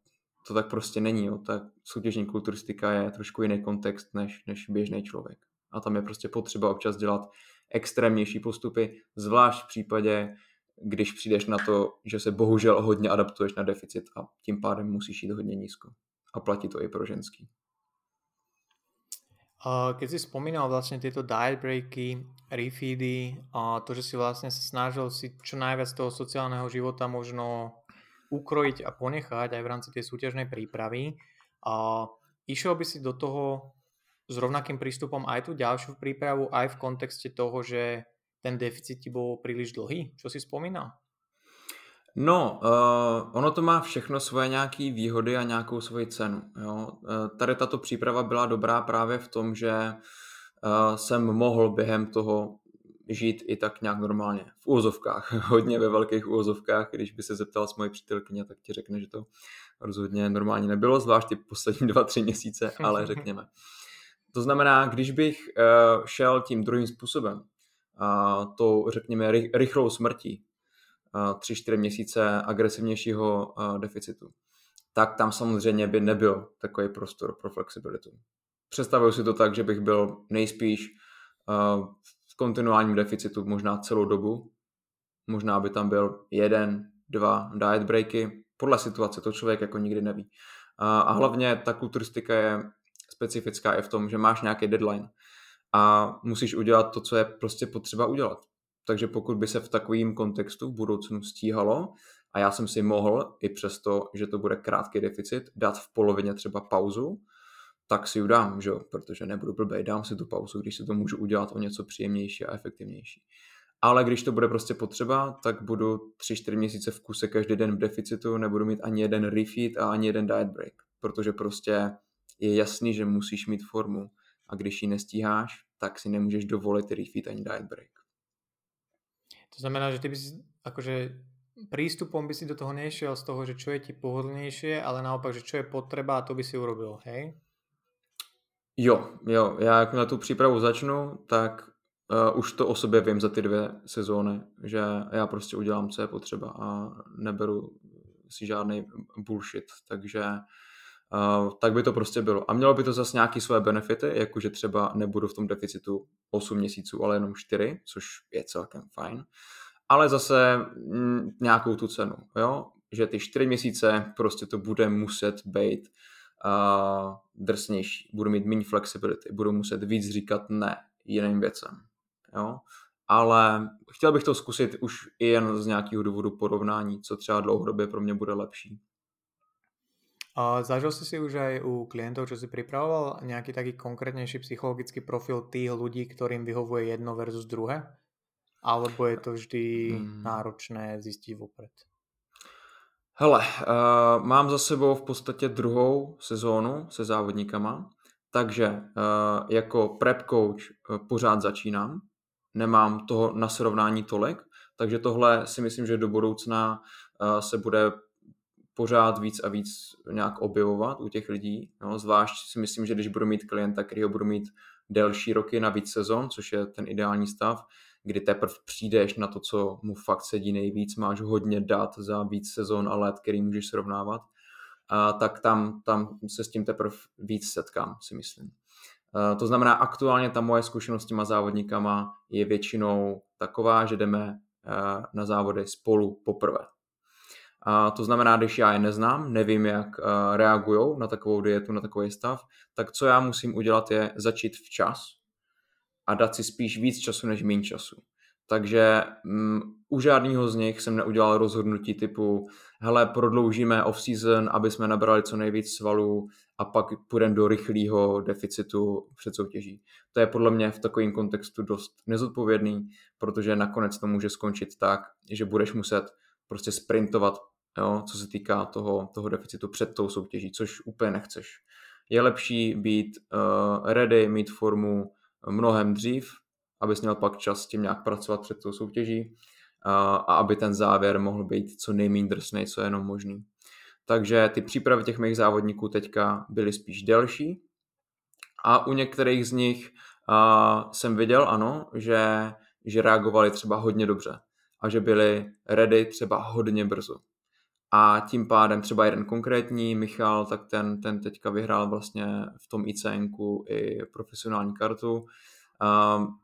to tak prostě není. Jo. Ta soutěžní kulturistika je trošku jiný kontext než, než běžný člověk. A tam je prostě potřeba občas dělat extrémnější postupy, zvlášť v případě, když přijdeš na to, že se bohužel hodně adaptuješ na deficit a tím pádem musíš jít hodně nízko. A platí to i pro ženský. Keď si spomínal vlastne tieto diet breaky, refeedy a to, že si vlastne sa snažil si čo najviac toho sociálneho života možno ukrojiť a ponechať aj v rámci tej súťažnej prípravy. A išiel by si do toho s rovnakým prístupom aj tú ďalšiu prípravu, aj v kontexte toho, že ten deficit ti bol príliš dlhý, čo si spomínal? No, uh, ono to má všechno svoje nějaké výhody a nějakou svoji cenu. Jo? Uh, tady tato příprava byla dobrá právě v tom, že uh, jsem mohl během toho žít i tak nějak normálně. V úvozovkách, <laughs> hodně ve velkých úvozovkách. Když by se zeptal s mojí přítelkyně, tak ti řekne, že to rozhodně normálně nebylo, zvlášť ty poslední <laughs> dva, tři měsíce, ale <laughs> řekněme. To znamená, když bych uh, šel tím druhým způsobem, to řekněme ry, rychlou smrtí, uh, tři, čtyři měsíce agresivnějšího uh, deficitu, tak tam samozřejmě by nebyl takový prostor pro flexibilitu. Představuju si to tak, že bych byl nejspíš uh, kontinuálním deficitu možná celou dobu. Možná by tam byl jeden, dva diet breaky, podle situace, to člověk jako nikdy neví. A hlavně ta kulturistika je specifická i v tom, že máš nějaký deadline a musíš udělat to, co je prostě potřeba udělat. Takže pokud by se v takovém kontextu v budoucnu stíhalo, a já jsem si mohl, i přesto, že to bude krátký deficit, dát v polovině třeba pauzu, tak si ji dám, že protože nebudu blbej, dám si tu pauzu, když si to můžu udělat o něco příjemnější a efektivnější. Ale když to bude prostě potřeba, tak budu 3-4 měsíce v kuse každý den v deficitu, nebudu mít ani jeden refeed a ani jeden diet break, protože prostě je jasný, že musíš mít formu a když ji nestíháš, tak si nemůžeš dovolit refeed ani diet break. To znamená, že ty bys akože prístupom by si do toho nešiel z toho, že čo je ti pohodlnejšie, ale naopak, že čo je potreba a to by si urobil, hej? Jo, jo, já jak na tu přípravu začnu, tak uh, už to o sobě vím za ty dvě sezóny, že já prostě udělám, co je potřeba a neberu si žádný bullshit, takže tak by to prostě bylo. A mělo by to zase nějaké své benefity, jakože třeba nebudu v tom deficitu 8 měsíců, ale jenom 4, což je celkem fajn. Ale zase m, nějakou tu cenu, jo? že ty 4 měsíce prostě to bude muset být uh, drsnější, budu mít méně flexibility, budu muset víc říkat ne jiným věcem. Jo? Ale chtěl bych to zkusit už i jen z nějakého důvodu porovnání, co třeba dlouhodobě pro mě bude lepší. A zažil si si už aj u klientov, čo si pripravoval, nejaký taký konkrétnejší psychologický profil tých ľudí, ktorým vyhovuje jedno versus druhé? alebo je to vždy hmm. náročné zjistit vopred? Hele, uh, mám za sebou v podstatě druhou sezónu se závodníkama, takže uh, jako prep coach uh, pořád začínám, nemám toho na srovnání tolik, takže tohle si myslím, že do budoucna uh, se bude pořád víc a víc nějak objevovat u těch lidí. No, zvlášť si myslím, že když budu mít klienta, který ho budu mít delší roky na víc sezon, což je ten ideální stav, kdy teprve přijdeš na to, co mu fakt sedí nejvíc, máš hodně dat za víc sezon a let, který můžeš srovnávat, a tak tam, tam se s tím teprve víc setkám, si myslím. A to znamená, aktuálně ta moje zkušenost s těma závodníkama je většinou taková, že jdeme na závody spolu poprvé. A to znamená, když já je neznám, nevím, jak reagují na takovou dietu, na takový stav, tak co já musím udělat je začít včas a dát si spíš víc času než méně času. Takže um, u žádného z nich jsem neudělal rozhodnutí typu hele, prodloužíme off-season, aby jsme nabrali co nejvíc svalů a pak půjdeme do rychlého deficitu před soutěží. To je podle mě v takovém kontextu dost nezodpovědný, protože nakonec to může skončit tak, že budeš muset prostě sprintovat jo, co se týká toho, toho deficitu před tou soutěží, což úplně nechceš. Je lepší být uh, ready, mít formu mnohem dřív, abys měl pak čas s tím nějak pracovat před tou soutěží uh, a aby ten závěr mohl být co nejméně drsný, co je jenom možný. Takže ty přípravy těch mých závodníků teďka byly spíš delší a u některých z nich uh, jsem viděl, ano, že, že reagovali třeba hodně dobře a že byli ready třeba hodně brzo a tím pádem třeba jeden konkrétní, Michal, tak ten, ten teďka vyhrál vlastně v tom ICNku i profesionální kartu, um,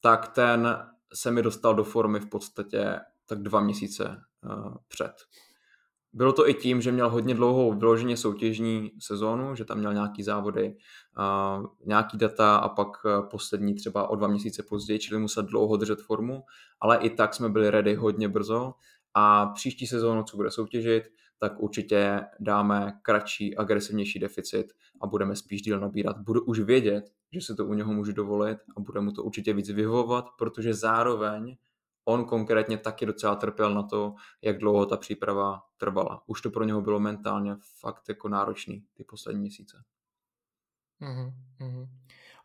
tak ten se mi dostal do formy v podstatě tak dva měsíce uh, před. Bylo to i tím, že měl hodně dlouhou vyloženě soutěžní sezónu, že tam měl nějaký závody, uh, nějaký data a pak uh, poslední třeba o dva měsíce později, čili musel dlouho držet formu, ale i tak jsme byli ready hodně brzo a příští sezónu, co bude soutěžit, tak určitě dáme kratší, agresivnější deficit a budeme spíš díl nabírat. Budu už vědět, že se to u něho můžu dovolit a bude mu to určitě víc vyhovovat, protože zároveň on konkrétně taky docela trpěl na to, jak dlouho ta příprava trvala. Už to pro něho bylo mentálně fakt jako náročný ty poslední měsíce. Mm-hmm.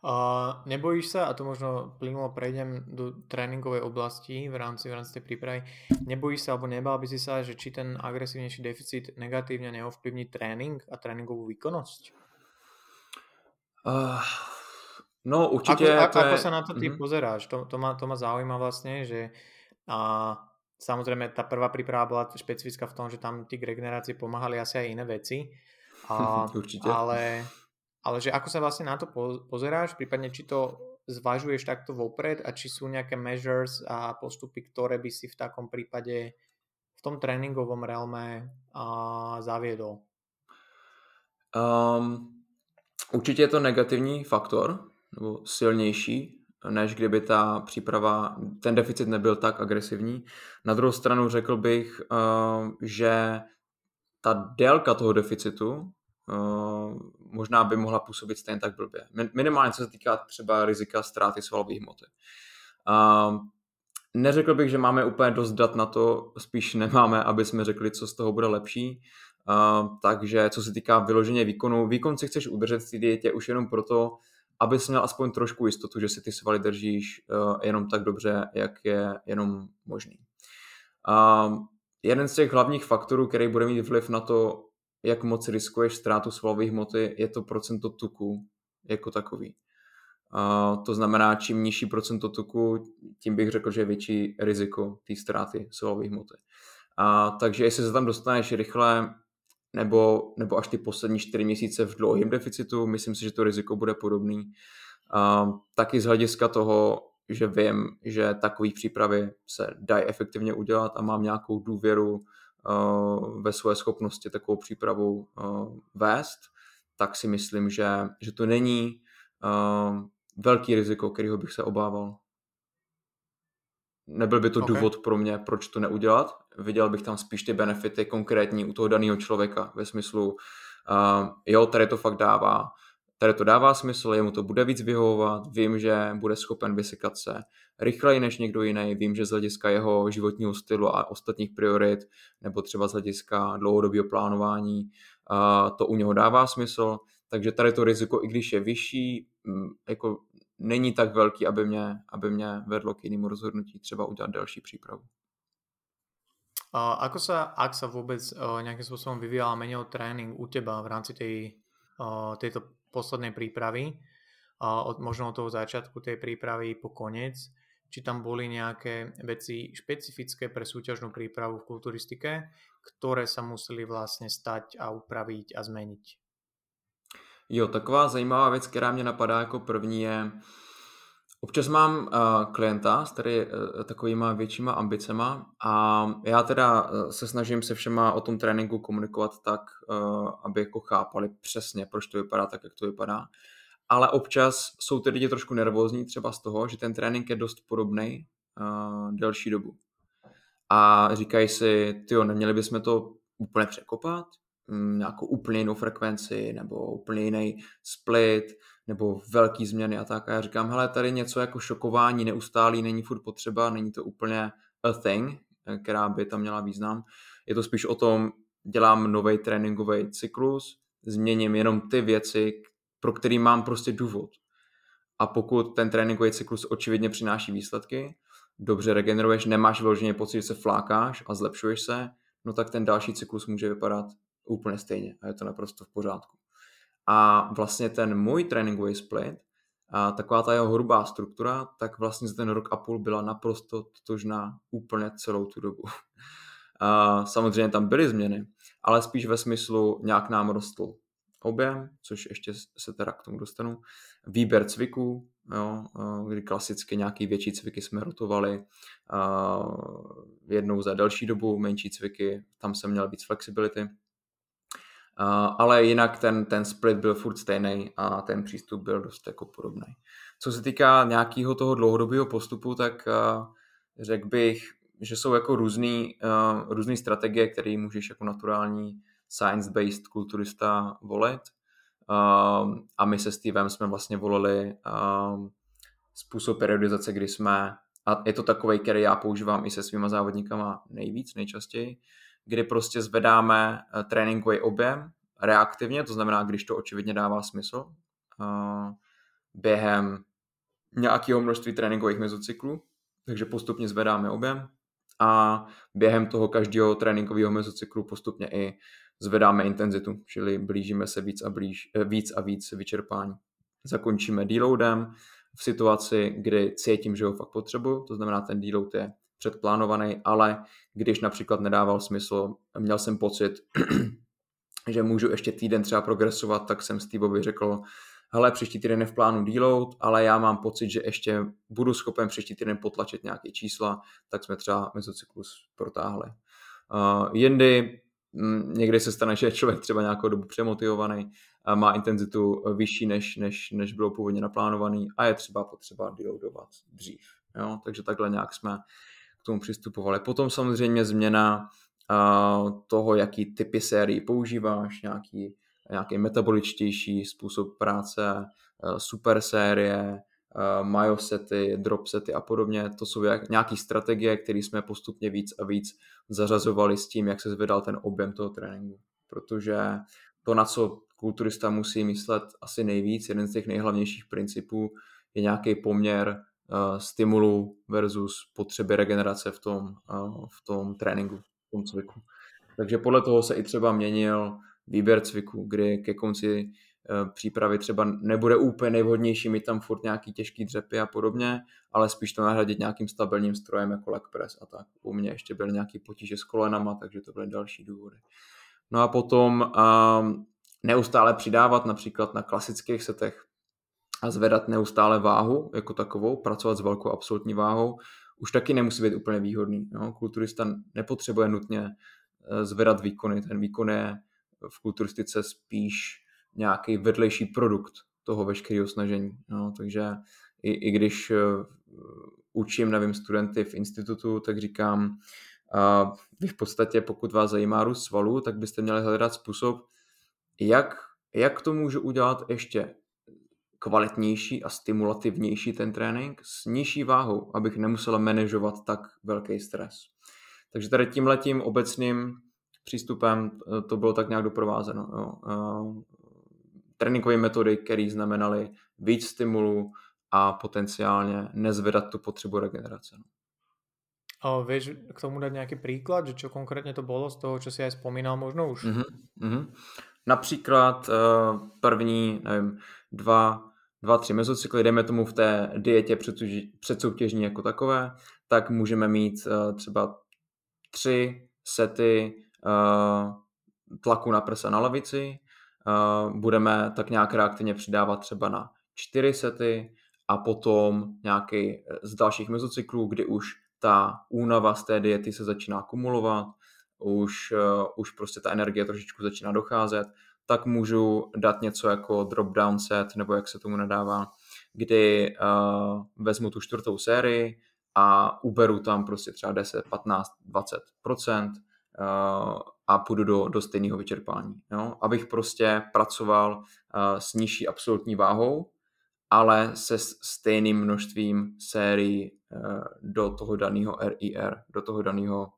Uh, nebojíš sa, a to možno plynulo prejdem do tréningovej oblasti v rámci, v rámci tej prípravy, nebojíš sa alebo nebal by si sa, že či ten agresívnejší deficit negatívne neovplyvní trénink a tréningovú výkonnosť? Uh, no určite... Ako, ako, je... ako sa na to ty mm-hmm. pozeráš? To, to, ma, to ma zaujíma vlastne, že a, samozrejme tá prvá príprava bola špecifická v tom, že tam tí k regenerácii pomáhali asi aj iné veci. A, <laughs> určite. Ale ale že ako sa vlastne na to pozeráš, prípadne či to zvažuješ takto vopred a či sú nejaké measures a postupy, ktoré by si v takom prípade v tom tréningovom realme a, zaviedol? Um, určitě je to negativní faktor, nebo silnější, než kdyby ta příprava, ten deficit nebyl tak agresivní. Na druhou stranu řekl bych, uh, že ta délka toho deficitu uh, možná by mohla působit stejně tak blbě. Minimálně co se týká třeba rizika ztráty svalové hmoty. Uh, neřekl bych, že máme úplně dost dat na to, spíš nemáme, aby jsme řekli, co z toho bude lepší. Uh, takže co se týká vyloženě výkonu, výkon si chceš udržet v té dietě už jenom proto, aby jsi měl aspoň trošku jistotu, že si ty svaly držíš uh, jenom tak dobře, jak je jenom možný. Uh, jeden z těch hlavních faktorů, který bude mít vliv na to, jak moc riskuješ ztrátu svalové hmoty, je to procento tuku jako takový. Uh, to znamená, čím nižší procento tuku, tím bych řekl, že je větší riziko té ztráty svalové hmoty. Uh, takže jestli se tam dostaneš rychle, nebo, nebo až ty poslední čtyři měsíce v dlouhém deficitu, myslím si, že to riziko bude podobný. Uh, taky z hlediska toho, že vím, že takové přípravy se dají efektivně udělat a mám nějakou důvěru ve své schopnosti takovou přípravu eh, vést, tak si myslím, že, že to není eh, velký riziko, kterého bych se obával. Nebyl by to okay. důvod pro mě, proč to neudělat. Viděl bych tam spíš ty benefity konkrétní u toho daného člověka ve smyslu, uh, jo, tady to fakt dává, tady to dává smysl, jemu to bude víc vyhovovat, vím, že bude schopen vysekat se rychleji než někdo jiný, vím, že z hlediska jeho životního stylu a ostatních priorit, nebo třeba z hlediska dlouhodobého plánování, to u něho dává smysl, takže tady to riziko, i když je vyšší, mm, jako není tak velký, aby mě, aby mě vedlo k jinému rozhodnutí, třeba udělat další přípravu. A ako sa, ak sa vôbec uh, nejakým spôsobom vyvíjal a menil tréning u teba v rámci tej, uh, tejto poslednej prípravy, od, možno od toho začiatku tej prípravy po konec, či tam boli nejaké veci špecifické pre súťažnú prípravu v kulturistike, ktoré sa museli vlastne stať a upraviť a zmeniť? Jo, taková zajímavá věc, která mě napadá jako první je, Občas mám uh, klienta s tady uh, takovýma většíma ambicema a já teda uh, se snažím se všema o tom tréninku komunikovat tak, uh, aby jako chápali přesně, proč to vypadá tak, jak to vypadá. Ale občas jsou ty lidi trošku nervózní třeba z toho, že ten trénink je dost podobný uh, delší dobu. A říkají si, ty neměli bychom to úplně překopat, um, nějakou úplně jinou frekvenci nebo úplně jiný split, nebo velký změny a tak. A já říkám, hele, tady něco jako šokování neustálý není furt potřeba, není to úplně a thing, která by tam měla význam. Je to spíš o tom, dělám nový tréninkový cyklus, změním jenom ty věci, pro který mám prostě důvod. A pokud ten tréninkový cyklus očividně přináší výsledky, dobře regeneruješ, nemáš vyloženě pocit, že se flákáš a zlepšuješ se, no tak ten další cyklus může vypadat úplně stejně a je to naprosto v pořádku. A vlastně ten můj tréninkový split, a taková ta jeho hrubá struktura, tak vlastně za ten rok a půl byla naprosto totožná úplně celou tu dobu. A samozřejmě tam byly změny, ale spíš ve smyslu nějak nám rostl objem, což ještě se teda k tomu dostanu, výběr cviků, jo, kdy klasicky nějaký větší cviky jsme rotovali jednou za delší dobu, menší cviky, tam jsem měl víc flexibility, ale jinak ten, ten split byl furt stejný a ten přístup byl dost jako podobný. Co se týká nějakého toho dlouhodobého postupu, tak řekl bych, že jsou jako různý, uh, různý strategie, které můžeš jako naturální science-based kulturista volit. A my se Stevem jsme vlastně volili způsob periodizace, kdy jsme, a je to takový, který já používám i se svýma závodníkama nejvíc, nejčastěji, kdy prostě zvedáme eh, tréninkový objem reaktivně, to znamená, když to očividně dává smysl, eh, během nějakého množství tréninkových mezocyklů, takže postupně zvedáme objem a během toho každého tréninkového mezocyklu postupně i zvedáme intenzitu, čili blížíme se víc a, blíž, eh, víc, a víc vyčerpání. Zakončíme deloadem v situaci, kdy cítím, že ho fakt potřebuju, to znamená, ten deload je předplánovaný, ale když například nedával smysl, měl jsem pocit, <clears throat> že můžu ještě týden třeba progresovat, tak jsem Steveovi řekl, hele, příští týden je v plánu deload, ale já mám pocit, že ještě budu schopen příští týden potlačit nějaké čísla, tak jsme třeba mezocyklus protáhli. Uh, jindy m, někdy se stane, že člověk třeba nějakou dobu přemotivovaný, má intenzitu vyšší, než, než, než bylo původně naplánovaný a je třeba potřeba deloadovat dřív. Jo? Takže takhle nějak jsme k tomu přistupovali. Potom samozřejmě změna toho, jaký typy sérií používáš, nějaký, nějaký metaboličtější způsob práce, super série, uh, mayo sety, drop sety a podobně. To jsou jak, nějaké strategie, které jsme postupně víc a víc zařazovali s tím, jak se zvedal ten objem toho tréninku. Protože to, na co kulturista musí myslet asi nejvíc, jeden z těch nejhlavnějších principů je nějaký poměr stimulu versus potřeby regenerace v tom, v tom tréninku, v tom cviku. Takže podle toho se i třeba měnil výběr cviku, kdy ke konci uh, přípravy třeba nebude úplně nejvhodnější mít tam furt nějaký těžký dřepy a podobně, ale spíš to nahradit nějakým stabilním strojem jako leg press a tak. U mě ještě byly nějaký potíže s kolenama, takže to byly další důvody. No a potom um, neustále přidávat například na klasických setech a zvedat neustále váhu jako takovou, pracovat s velkou absolutní váhou, už taky nemusí být úplně výhodný. No? Kulturista nepotřebuje nutně eh, zvedat výkony. Ten výkon je v kulturistice spíš nějaký vedlejší produkt toho veškerého snažení. No? Takže i, i když uh, učím, nevím, studenty v institutu, tak říkám, uh, vy v podstatě, pokud vás zajímá růst svalů, tak byste měli hledat způsob, jak, jak to můžu udělat ještě kvalitnější a stimulativnější ten trénink s nižší váhou, abych nemusel manažovat tak velký stres. Takže tady tím letím obecným přístupem eh, to bylo tak nějak doprovázeno. Jo. Eh, tréninkové metody, které znamenaly víc stimulu a potenciálně nezvedat tu potřebu regenerace. No. A vieš k tomu dať nejaký príklad, že čo konkrétne to bolo z toho, čo si aj spomínal možno už? Mm-hmm. Například uh, první, nevím, dva, dva, tři mezocykly, dejme tomu v té dietě předsoutěžní jako takové, tak můžeme mít uh, třeba tři sety uh, tlaku na prsa na levici, uh, budeme tak nějak reaktivně přidávat třeba na čtyři sety a potom nějaký z dalších mezocyklů, kdy už ta únava z té diety se začíná kumulovat, už, už prostě ta energie trošičku začíná docházet, tak můžu dát něco jako drop-down set, nebo jak se tomu nadává, kdy uh, vezmu tu čtvrtou sérii a uberu tam prostě třeba 10, 15, 20 uh, a půjdu do, do stejného vyčerpání. Jo? Abych prostě pracoval uh, s nižší absolutní váhou, ale se stejným množstvím sérií uh, do toho daného RIR, do toho daného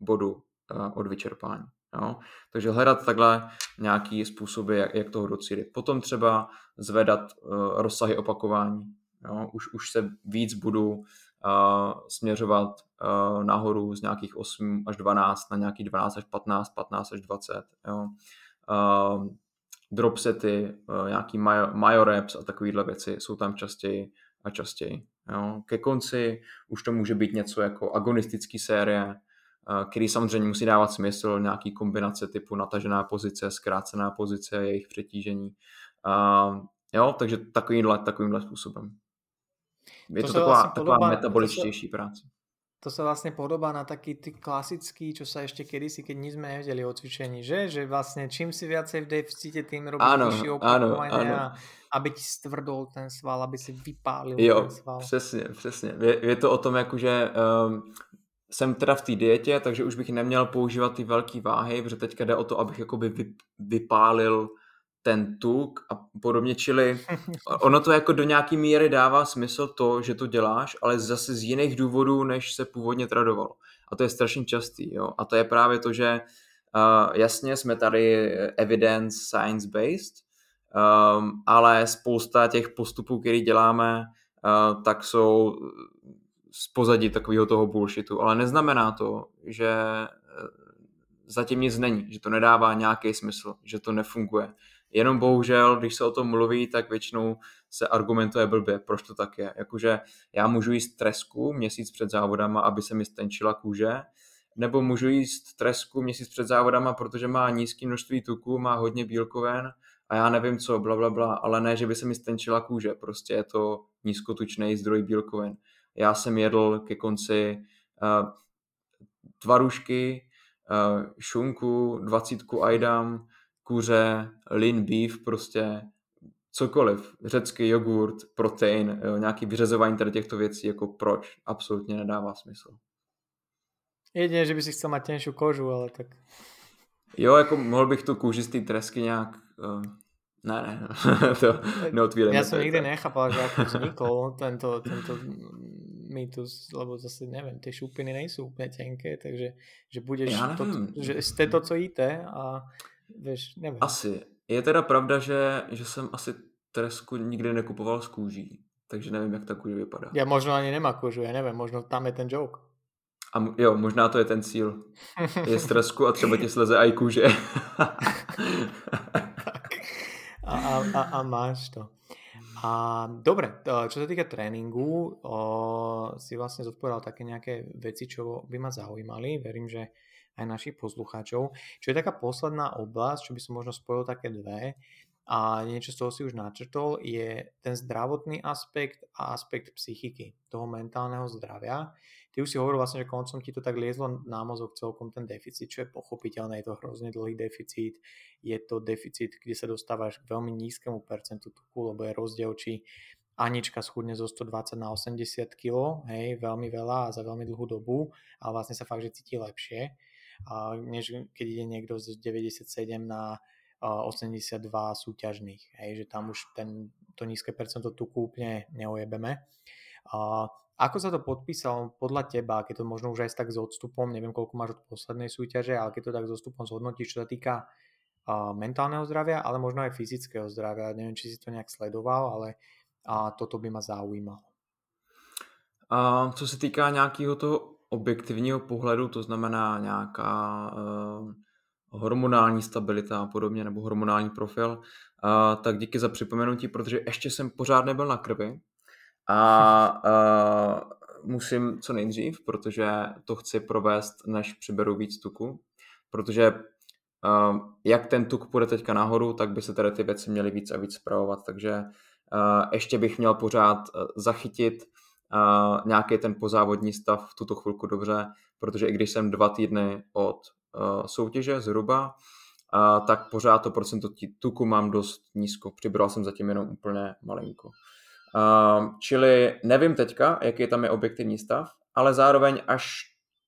bodu uh, od vyčerpání. Jo? Takže hledat takhle nějaký způsoby, jak, jak toho docílit. Potom třeba zvedat uh, rozsahy opakování. Jo? Už, už se víc budu uh, směřovat uh, nahoru z nějakých 8 až 12 na nějakých 12 až 15, 15 až 20. Jo? Uh, dropsety, uh, nějaký major reps a takovéhle věci jsou tam častěji a častěji. Jo? Ke konci už to může být něco jako agonistický série, který samozřejmě musí dávat smysl, nějaký kombinace typu natažená pozice, zkrácená pozice, jejich přetížení. Uh, jo, takže takovýmhle, takovýmhle způsobem. Je to, to taková, vlastně taková podobá, metaboličtější to sa, práce. To sa vlastne podobá na taký ty klasický, čo sa ešte kedysi, keď nič sme nevedeli o cvičení, že? Že vlastne čím si viacej v deficite, tým robíš ano, vyšší a aby ti stvrdol ten sval, aby si vypálil jo, ten sval. přesně, přesně. Je, je to o tom, jakože um, jsem teda v té dietě, takže už bych neměl používat ty velké váhy, protože teďka jde o to, abych jakoby vypálil ten tuk a podobně, čili <laughs> ono to jako do nějaký míry dává smysl to, že to děláš, ale zase z jiných důvodů, než se původně tradovalo. A to je strašně častý, jo. A to je právě to, že uh, jasně jsme tady evidence science-based, um, ale spousta těch postupů, které děláme, uh, tak jsou z pozadí takového toho bullshitu, ale neznamená to, že eh, zatím nic není, že to nedává nějaký smysl, že to nefunguje. Jenom bohužel, když se o tom mluví, tak většinou se argumentuje blbě, proč to tak je. Jakože já můžu jíst tresku měsíc před závodama, aby se mi stenčila kůže, nebo můžu jíst tresku měsíc před závodama, protože má nízké množství tuku, má hodně bílkoven a já nevím co, bla, bla, bla, ale ne, že by se mi stenčila kůže, prostě je to nízkotučný zdroj bílkoven. Já jsem jedl ke konci uh, tvarušky, uh, šunku, dvacítku ajdam, kuře, lean beef, prostě cokoliv, řecký jogurt, protein, jo, nějaký vyřazování tady těchto věcí, jako proč, absolutně nedává smysl. Jedině, že by si chcel mít kožu, ale tak... Jo, jako mohl bych tu kůži z té tresky nějak... Uh, ne, ne, <laughs> to neotvíram. Já jsem nikdy nechápal, že jako vznikl tento, tento mýtus, lebo zase nevím, ty šupiny nejsou úplně tenké, takže že budeš, to, že jste to, co jíte a Víš, nevím. Asi. Je teda pravda, že, že jsem asi tresku nikdy nekupoval z kůží, takže nevím, jak ta kůže vypadá. Já možná ani nemá kůžu, já nevím, možná tam je ten joke. A jo, možná to je ten cíl. Je z tresku a třeba ti sleze i kůže. <laughs> a, a, a, a máš to. A dobre, čo sa týka tréningu, o, si vlastne zodpovedal také nejaké veci, čo by ma zaujímali. Verím, že aj našich poslucháčov. Čo je taká posledná oblasť, čo by som možno spojil také dve, a niečo z toho si už načrtol, je ten zdravotný aspekt a aspekt psychiky, toho mentálneho zdravia. Ty už si hovoril vlastne, že koncom ti to tak liezlo na mozog celkom ten deficit, čo je pochopiteľné, je to hrozne dlhý deficit, je to deficit, kde sa dostávaš k veľmi nízkemu percentu tuku, lebo je rozdiel, či Anička schudne zo 120 na 80 kg, hej, veľmi veľa a za veľmi dlhú dobu, ale vlastne sa fakt, že cíti lepšie a než keď ide niekto z 97 na 82 súťažných, hej, že tam už ten, to nízke percento tuku úplne neojebeme. A ako sa to podpísal podľa teba, keď to možno už aj tak s odstupom, neviem koľko máš od poslednej súťaže, ale keď to tak s odstupom zhodnotíš, čo sa týka uh, mentálneho zdravia, ale možno aj fyzického zdravia. Neviem, či si to nejak sledoval, ale uh, toto by ma zaujímalo. A co se týká nějakého toho objektivního pohledu, to znamená nějaká uh, hormonální stabilita a podobně, nebo hormonální profil, uh, tak díky za připomenutí, protože ještě jsem pořád nebyl na krvi a uh, musím co nejdřív, protože to chci provést, než přiberu víc tuku, protože uh, jak ten tuk půjde teďka nahoru, tak by se tady ty věci měly víc a víc zpravovat, takže uh, ještě bych měl pořád zachytit uh, nějaký ten pozávodní stav v tuto chvilku dobře, protože i když jsem dva týdny od uh, soutěže zhruba, uh, tak pořád to procento tuku mám dost nízko. Přibral jsem zatím jenom úplně malinko. Uh, čili nevím teďka, jaký tam je objektivní stav, ale zároveň až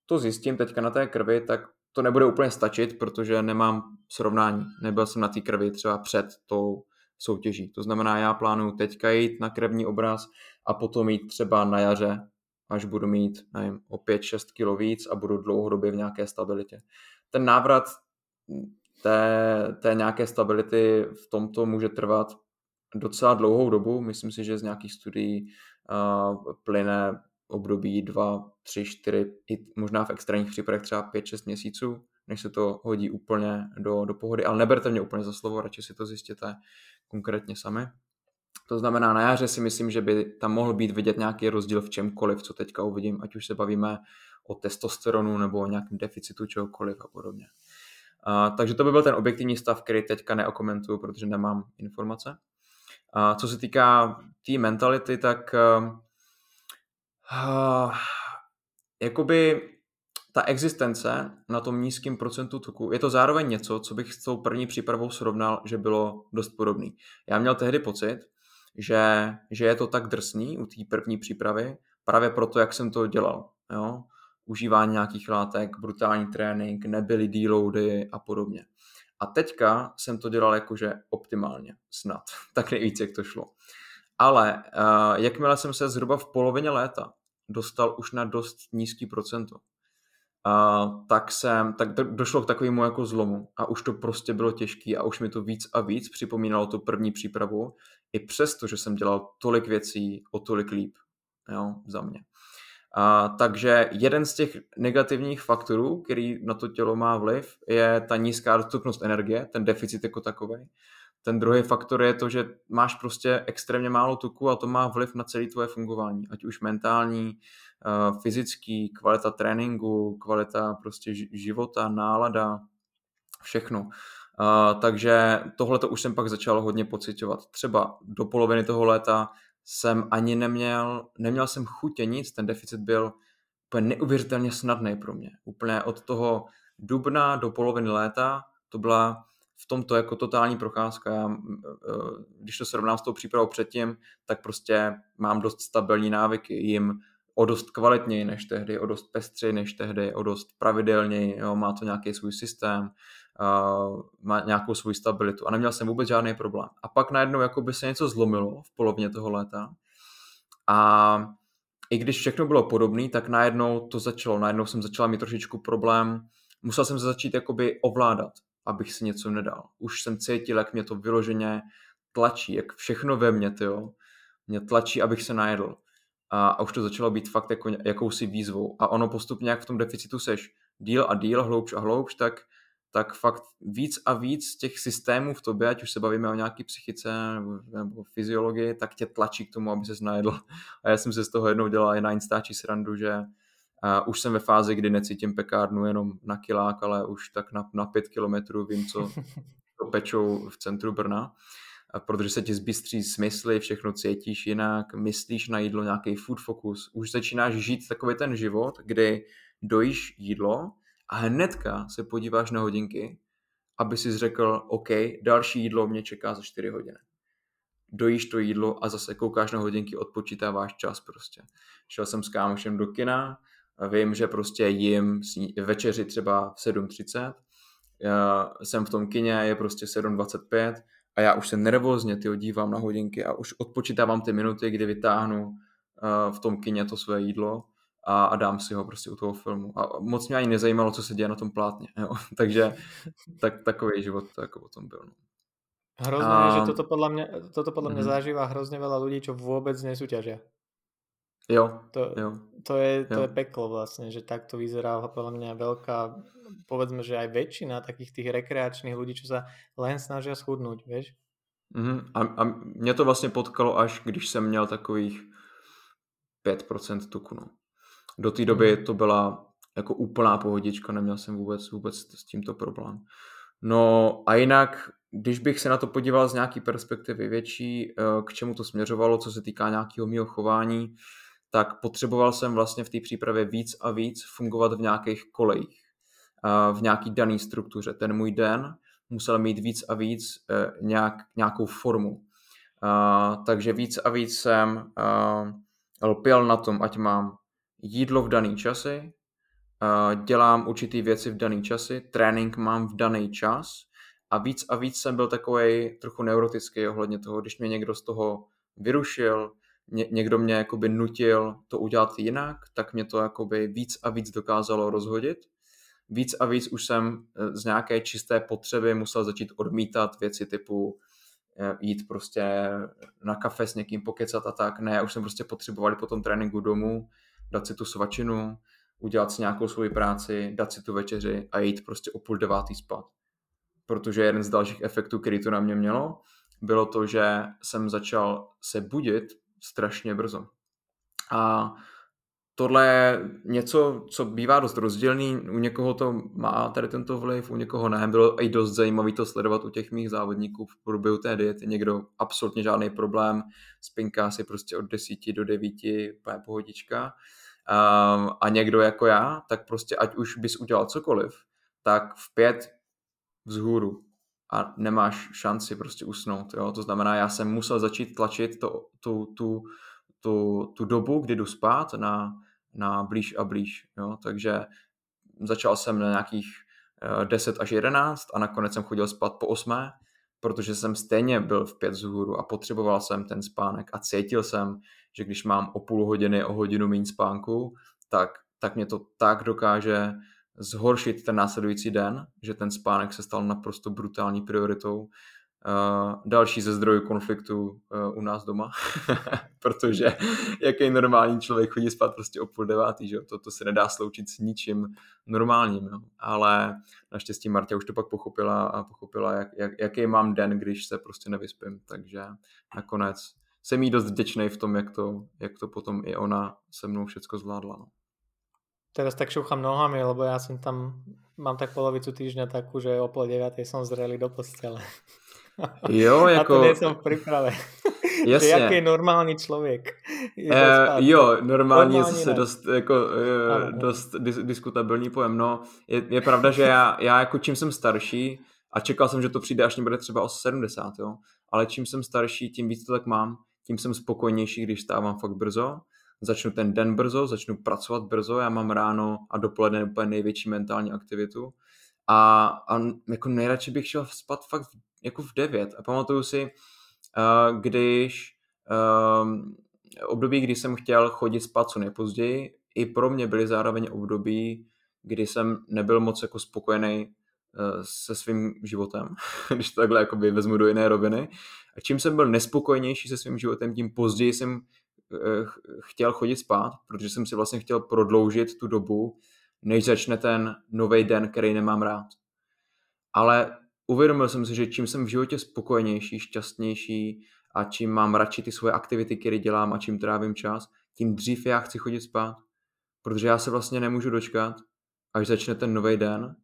to zjistím teďka na té krvi, tak to nebude úplně stačit, protože nemám srovnání. Nebyl jsem na té krvi třeba před tou soutěží. To znamená, já plánuju teďka jít na krevní obraz a potom jít třeba na jaře, až budu mít nevím, o 5-6 kg víc a budu dlouhodobě v nějaké stabilitě. Ten návrat té, té nějaké stability v tomto může trvat docela dlouhou dobu. Myslím si, že z nějakých studií uh, plyne období 2, 3, 4, i možná v extrémních případech třeba 5-6 měsíců, než se to hodí úplně do, do pohody. Ale neberte mě úplně za slovo, radši si to zjistěte konkrétně sami. To znamená, na jaře si myslím, že by tam mohl být vidět nějaký rozdíl v čemkoliv, co teďka uvidím, ať už se bavíme o testosteronu nebo o nějakém deficitu čehokoliv a podobně. Uh, takže to by byl ten objektivní stav, který teďka neokomentuju, protože nemám informace. Uh, co se týká té tý mentality, tak uh, jakoby ta existence na tom nízkém procentu tuku je to zároveň něco, co bych s tou první přípravou srovnal, že bylo dost podobný. Já měl tehdy pocit, že, že je to tak drsný u té první přípravy, právě proto, jak jsem to dělal. Jo? Užívání nějakých látek, brutální trénink, nebyly deloady a podobně. A teďka jsem to dělal jakože optimálně, snad, <laughs> tak nejvíc, jak to šlo. Ale uh, jakmile jsem se zhruba v polovině léta dostal už na dost nízký procento, uh, tak jsem, tak došlo k takovému jako zlomu a už to prostě bylo těžké a už mi to víc a víc připomínalo tu první přípravu, i přesto, že jsem dělal tolik věcí o tolik líp, jo, za mě. A, takže jeden z těch negativních faktorů, který na to tělo má vliv, je ta nízká dostupnost energie, ten deficit jako takový. Ten druhý faktor je to, že máš prostě extrémně málo tuku a to má vliv na celé tvoje fungování, ať už mentální, fyzický, kvalita tréninku, kvalita prostě života, nálada, všechno. Uh, takže tohle to už jsem pak začal hodně pocitovat. Třeba do poloviny toho léta jsem ani neměl, neměl jsem chutě nic, ten deficit byl úplně neuvěřitelně snadný pro mě. Úplně od toho dubna do poloviny léta to byla v tomto jako totální procházka. Já, když to srovnám s tou přípravou předtím, tak prostě mám dost stabilní návyky, jim o dost kvalitněji než tehdy, o dost pestřeji než tehdy, o dost pravidelněji, jo, má to nějaký svůj systém, uh, má nějakou svou stabilitu a neměl jsem vůbec žádný problém. A pak najednou jako by se něco zlomilo v polovině toho léta a i když všechno bylo podobné, tak najednou to začalo, najednou jsem začala mít trošičku problém, musel jsem se začít jakoby ovládat, abych si něco nedal. Už jsem cítil, jak mě to vyloženě tlačí, jak všechno ve mně, tyjo, mě tlačí, abych se najedl. A, a už to začalo být fakt jako jakousi výzvou. A ono postupně, jak v tom deficitu seš díl a díl, hloubš a hloubš, tak tak fakt víc a víc těch systémů v tobě, ať už se bavíme o nějaký psychice nebo, nebo fyziologii, tak tě tlačí k tomu, aby se najedl. A já jsem se z toho jednou dělal i na Instači srandu, že uh, už jsem ve fázi, kdy necítím pekárnu jenom na kilák, ale už tak na, na pět kilometrů vím, co to pečou v centru Brna. Protože se ti zbystří smysly, všechno cítíš jinak, myslíš na jídlo, nějaký food focus. Už začínáš žít takový ten život, kdy dojíš jídlo, a hnedka se podíváš na hodinky, aby si řekl, OK, další jídlo mě čeká za 4 hodiny. Dojíš to jídlo a zase koukáš na hodinky, odpočítáváš čas prostě. Šel jsem s kámošem do kina, vím, že prostě jim večeři třeba v 7.30, já jsem v tom kině, je prostě 7.25 a já už se nervózně tyho dívám na hodinky a už odpočítávám ty minuty, kdy vytáhnu uh, v tom kině to své jídlo a, a dám si ho prostě u toho filmu. A moc mě ani nezajímalo, co se děje na tom plátně. <laughs> Jo? Takže tak, takový život to jako o tom byl. No. Hrozně a... je, že toto podľa mňa, toto podľa mňa mm. zažíva hrozne veľa ľudí, čo vôbec nesúťažia. Jo, to, jo. To, je, to jo. je peklo vlastne, že takto vyzerá podľa mňa veľká, povedzme, že aj väčšina takých tých rekreačných ľudí, čo sa len snažia schudnúť, vieš? Mm-hmm. A, a mě to vlastně potkalo až, když jsem měl takových 5% tuku, no. Do té doby mm. to byla jako úplná pohodička, neměl jsem vůbec, vůbec s tímto problém. No a jinak, když bych se na to podíval z nějaký perspektivy větší, eh, k čemu to směřovalo, co se týká nějakého mého chování, tak potřeboval jsem vlastně v té přípravě víc a víc fungovat v nějakých kolejích, eh, v nějaký daný struktuře. Ten můj den musel mít víc a víc eh, nějak, nějakou formu. Takže víc a víc jsem lpěl na tom, ať mám jídlo v daný časy, dělám určitý věci v daný časy, trénink mám v daný čas a víc a víc jsem byl takový trochu neurotický ohledně toho, když mě někdo z toho vyrušil, ně, někdo mě jakoby nutil to udělat jinak, tak mě to jakoby víc a víc dokázalo rozhodit. Víc a víc už jsem e, z nějaké čisté potřeby musel začít odmítat věci typu e, jít prostě na kafe s někým pokecat a tak. Ne, už jsem prostě potřebovali po tom tréninku domů dát si tu svačinu, udělat si nějakou svoji práci, dát si tu večeři a jít prostě o půl devátý spát. Protože jeden z dalších efektů, který to na mě mělo, bylo to, že jsem začal se budit strašně brzo. A tohle je něco, co bývá dost rozdílný. U někoho to má tady tento vliv, u někoho ne. Bylo i dost zajímavé to sledovat u těch mých závodníků v průběhu té diety. Někdo absolutně žádný problém, spinká si prostě od 10 do 9, pohodička um, a někdo jako já, tak prostě ať už bys udělal cokoliv, tak v pět vzhůru a nemáš šanci prostě usnout. Jo? To znamená, já jsem musel začít tlačit to, tu, tu, tu, tu dobu, kdy jdu spát na, na blíž a blíž. Jo? Takže začal jsem na nějakých 10 eh, až 11 a nakonec jsem chodil spát po 8, protože jsem stejně byl v pět vzhůru a potřeboval jsem ten spánek a cítil jsem, že když mám o půl hodiny, o hodinu méně spánku, tak, tak mě to tak dokáže zhoršit ten následující den, že ten spánek se stal naprosto brutální prioritou. Další ze zdrojů konfliktu uh, u nás doma, <laughs> protože jaký normální člověk chodí spát prostě o půl devátý, že to, to se nedá sloučit s ničím normálním, jo? ale naštěstí Marta už to pak pochopila a pochopila, jak, jak, jaký mám den, když se prostě nevyspím, takže nakonec jsem jí dost vděčný v tom, jak to, jak to potom i ona se mnou všecko zvládla. No. Teraz tak šúcham nohami, lebo ja som tam, mám tak polovicu týždňa takú, že o pol deviatej som zrelý do postele. Jo, <laughs> jako... A to nejsem v. <laughs> Jasně. jaký je normální člověk. Je uh, jo, normální je zase dost, jako, uh, dost dis, diskutabilní pojem. No, je, je pravda, že já, já jako čím jsem starší, a čekal jsem, že to přijde, až mě bude třeba o 70, jo, ale čím jsem starší, tím víc to tak mám, tím jsem spokojnější, když stávám fakt brzo, začnu ten den brzo, začnu pracovat brzo, já mám ráno a dopoledne úplně největší mentální aktivitu a, a jako nejradši bych šel spát fakt jako v 9 a pamatuju si, uh, když uh, období, kdy jsem chtěl chodit spát co nejpozději, i pro mě byly zároveň období, kdy jsem nebyl moc jako spokojený uh, se svým životem, <laughs> když to takhle jakoby vezmu do jiné roviny. A čím jsem byl nespokojenější se svým životem, tím později jsem Eh, chtěl chodit spát, protože jsem si vlastně chtěl prodloužit tu dobu, než začne ten nový den, který nemám rád. Ale uvědomil jsem si, že čím jsem v životě spokojenější, šťastnější a čím mám radši ty svoje aktivity, které dělám a čím trávím čas, tím dřív já chci chodit spát. Protože já se vlastně nemůžu dočkat, až začne ten nový den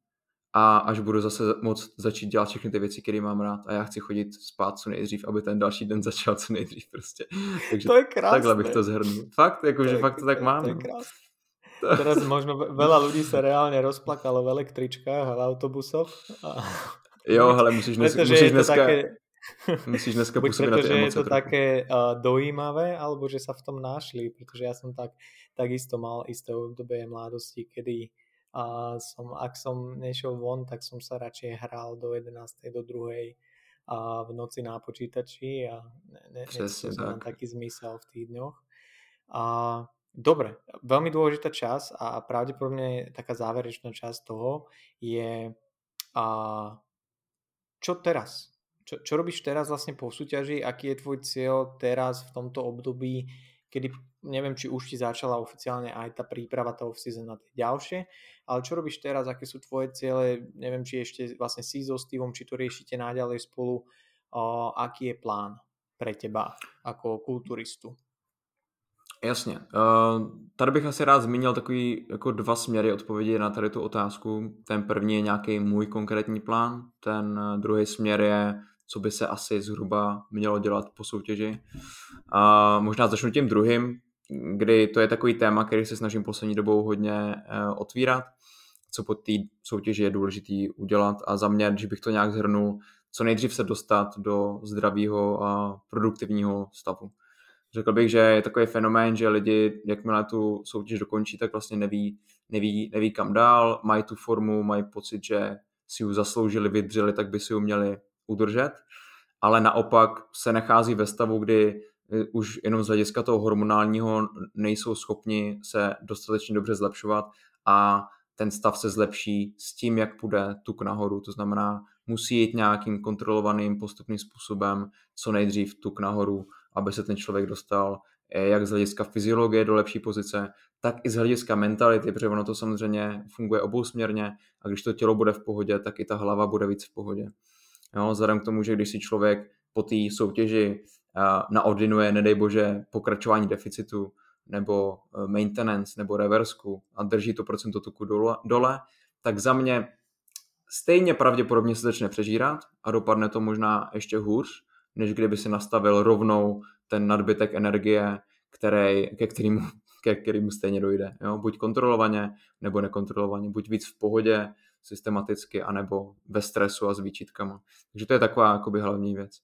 a až budu zase moc začít dělat všechny ty věci, které mám rád a já chci chodit spát co nejdřív, aby ten další den <laughs> začal co nejdřív prostě. Takže to je krásné. takhle bych to zhrnul. Fakt, jakože fakt to tak mám. To je krásné. Teraz možno veľa ľudí sa reálne rozplakalo v električkách a v autobusoch. A... <laughs> Jo, ale musíš, dnes, musíš dneska... Také... Musíš dneska působit na ty emoce. je to trochu. také uh, dojímavé, alebo že sa v tom našli, pretože ja som tak takisto mal isté obdobie mladosti, kedy a som, ak som nešiel von, tak som sa radšej hral do 11. do 2. a v noci na počítači a ne, ne, tak. taký zmysel v tých dňoch. A dobre, veľmi dôležitá časť a pravdepodobne taká záverečná časť toho je a čo teraz? Čo, čo robíš teraz vlastne po súťaži? Aký je tvoj cieľ teraz v tomto období, kedy neviem, či už ti začala oficiálne aj tá príprava toho season na tie ďalšie, ale čo robíš teraz, aké sú tvoje ciele, neviem, či ešte vlastne si so Stevom, či to riešite naďalej spolu, o, aký je plán pre teba ako kulturistu? Jasně. Uh, tady bych asi rád zmínil takový jako dva směry odpovědi na tady tu otázku. Ten první je nějaký můj konkrétní plán, ten druhý směr je, co by se asi zhruba mělo dělat po soutěži. Uh, možná začnu tím druhým, kdy to je takový téma, který se snažím poslední dobou hodně uh, otvírat, co po té soutěži je důležitý udělat a za mě, když bych to nějak zhrnul, co nejdřív se dostat do zdravého a produktivního stavu. Řekl bych, že je takový fenomén, že lidi, jakmile tu soutěž dokončí, tak vlastně neví, neví, neví kam dál, mají tu formu, mají pocit, že si ji zasloužili, vydřeli, tak by si ji měli udržet, ale naopak se nachází ve stavu, kdy eh, už jenom z hlediska toho hormonálního nejsou schopni se dostatečně dobře zlepšovat a ten stav se zlepší s tím, jak půjde tuk nahoru. To znamená, musí jít nějakým kontrolovaným postupným způsobem co nejdřív tuk nahoru aby se ten člověk dostal eh, jak z hlediska fyziologie do lepší pozice, tak i z hlediska mentality, protože ono to samozřejmě funguje obousměrně a když to tělo bude v pohodě, tak i ta hlava bude víc v pohodě. Jo, vzhledem k tomu, že když si člověk po té soutěži eh, naordinuje, nedej bože, pokračování deficitu, nebo eh, maintenance, nebo reversku a drží to procento tuku dole, dole, tak za mě stejně pravděpodobně se začne přežírat a dopadne to možná ještě hůř, než kdyby si nastavil rovnou ten nadbytek energie, který, ke, kterému, <laughs> ke kterému stejně dojde. Jo? Buď kontrolovaně, nebo nekontrolovaně, buď víc v pohodě, systematicky, anebo ve stresu a s výčitkama. Takže to je taková jakoby hlavní věc.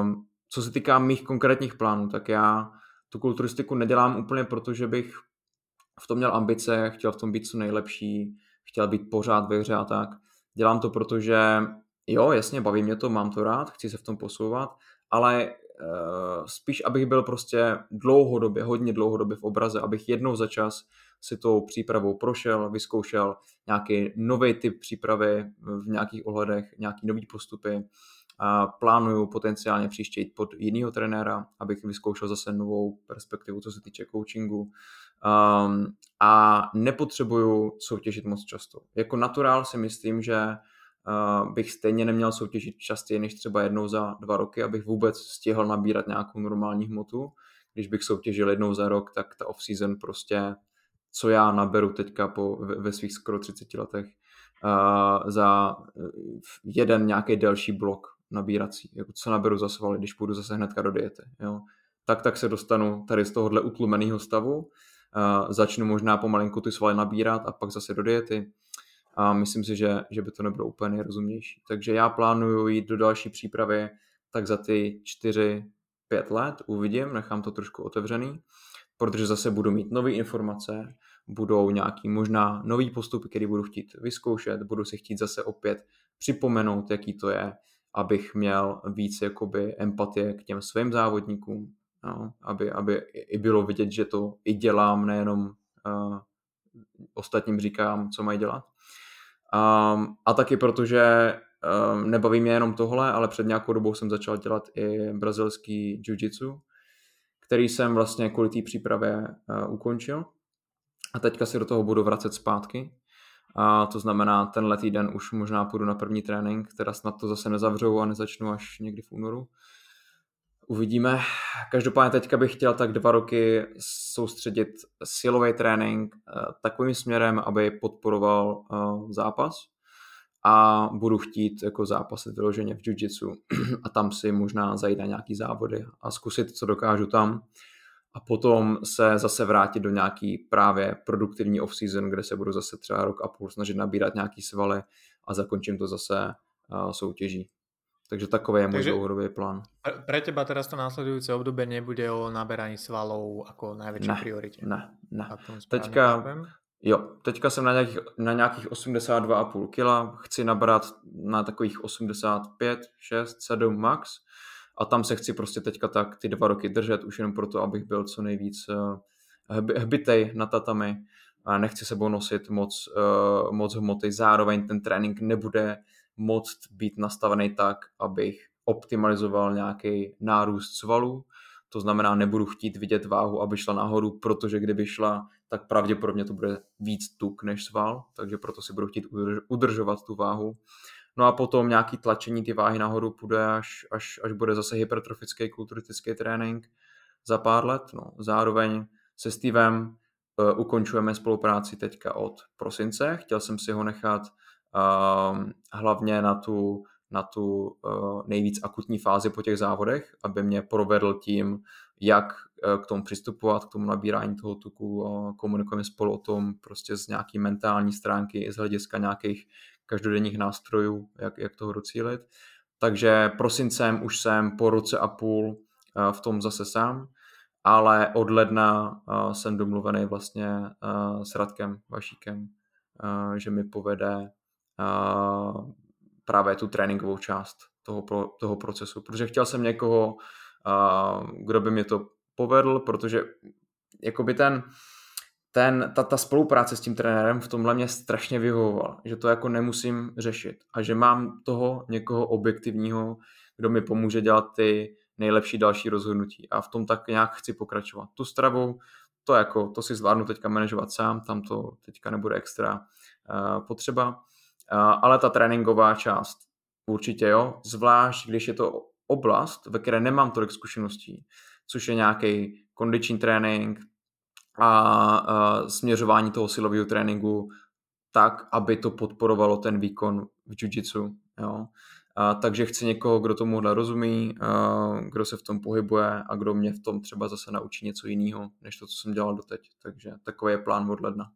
Um, co se týká mých konkrétních plánů, tak já tu kulturistiku nedělám úplně proto, že bych v tom měl ambice, chtěl v tom být co nejlepší, chtěl být pořád ve hře a tak. Dělám to, protože jo, jasně, baví mě to, mám to rád, chci se v tom posouvat, ale uh, spíš, abych byl prostě dlouhodobě, hodně dlouhodobě v obraze, abych jednou za čas si tou přípravou prošel, vyzkoušel nějaký nový typ přípravy v nějakých ohledech, nějaký nový postupy. A plánuju potenciálně příště jít pod jinýho trenéra, abych vyzkoušel zase novou perspektivu, co se týče coachingu. Um, a nepotřebuju soutěžit moc často. Jako naturál si myslím, že bych stejně neměl soutěžit častěji než třeba jednou za dva roky, abych vůbec stihl nabírat nějakou normální hmotu. Když bych soutěžil jednou za rok, tak ta off-season prostě, co já naberu teďka po, ve svých skoro 30 letech, uh, za jeden nějaký delší blok nabírací, jako co naberu za svaly, když půjdu zase hnedka do diety. Jo. Tak, tak se dostanu tady z tohohle utlumeného stavu, uh, začnu možná pomalinku ty svaly nabírat a pak zase do diety a myslím si, že, že by to nebylo úplně nejrozumnější. Takže já plánuju jít do další přípravy tak za ty 4-5 let, uvidím, nechám to trošku otevřený, protože zase budu mít nové informace, budou nějaký možná nový postupy, který budu chtít vyzkoušet, budu si chtít zase opět připomenout, jaký to je, abych měl víc jakoby empatie k těm svým závodníkům, no, aby, aby i bylo vidět, že to i dělám, nejenom uh, ostatním říkám, co mají dělat. Um, a taky protože um, nebaví mě jenom tohle, ale před nějakou dobou jsem začal dělat i brazilský jiu-jitsu, který jsem vlastně kvůli té přípravě uh, ukončil. A teďka si do toho budu vracet zpátky. A to znamená, tenhle týden už možná půjdu na první trénink, teda snad to zase nezavřou a nezačnu až někdy v únoru. Uvidíme. Každopádně teďka bych chtěl tak dva roky soustředit silový trénink eh, takovým směrem, aby podporoval eh, zápas a budu chtít jako zápasit vyloženě v jiu-jitsu <clears throat> a tam si možná zajít na nějaký závody a zkusit, co dokážu tam a potom se zase vrátit do nějaký právě produktivní off-season, kde se budu zase třeba rok a půl snažit nabírat nějaký svaly a zakončím to zase eh, soutěží. Takže takový je můj dlouhodobý plán. Pre teba teraz to následujúce obdobie nebude o naberaní svalov jako největší ne, prioritě? Ne, ne. Teďka, Jo, teďka jsem na nějakých, na nějakých 82,5 kg, chci nabrat na takových 85, 6, 7 max a tam se chci prostě teďka tak ty dva roky držet, už jenom proto, abych byl co nejvíc uh, hbitej na tatami a nechci sebou nosit moc, uh, moc hmoty, zároveň ten trénink nebude moc být nastavený tak, abych optimalizoval nějaký nárůst svalů, to znamená, nebudu chtít vidět váhu, aby šla nahoru, protože kdyby šla, tak pravděpodobně to bude víc tuk než sval, takže proto si budu chtít udržovat tu váhu. No a potom nějaký tlačení ty váhy nahoru půjde, až, až, až bude zase hypertrofický kulturistický trénink za pár let. No. Zároveň se Stevem uh, ukončujeme spolupráci teďka od prosince. Chtěl jsem si ho nechat hlavně na tu na tu uh, nejvíc akutní fázi po těch závodech, aby mě provedl tím, jak uh, k tomu přistupovat, k tomu nabírání toho tuku. Komunikujeme spolu o tom prostě z nějaký mentální stránky, z hlediska nějakých každodenních nástrojů, jak, jak toho docílit. Takže prosincem už jsem po roce a půl uh, v tom zase sám, ale od ledna jsem domluvený vlastně s Radkem Vašíkem, že mi povede právě tu tréninkovou část toho, toho procesu, protože chtěl jsem někoho, kdo by mě to povedl, protože jakoby ten, ten, ta, ta spolupráce s tím trenérem v tomhle mě strašně vyhovovala, že to jako nemusím řešit a že mám toho někoho objektivního, kdo mi pomůže dělat ty nejlepší další rozhodnutí. A v tom tak nějak chci pokračovat. Tu stravu, to jako, to si zvládnu teďka manažovat sám, tam to teďka nebude extra uh, potřeba ale ta tréninková část určitě jo, zvlášť když je to oblast, ve které nemám tolik zkušeností, což je nějaký kondiční trénink a, a směřování toho silového tréninku tak, aby to podporovalo ten výkon v jiu-jitsu. Jo. A, takže chci někoho, kdo tomuhle rozumí, a, kdo se v tom pohybuje a kdo mě v tom třeba zase naučí něco jiného, než to, co jsem dělal doteď. Takže takový je plán od ledna.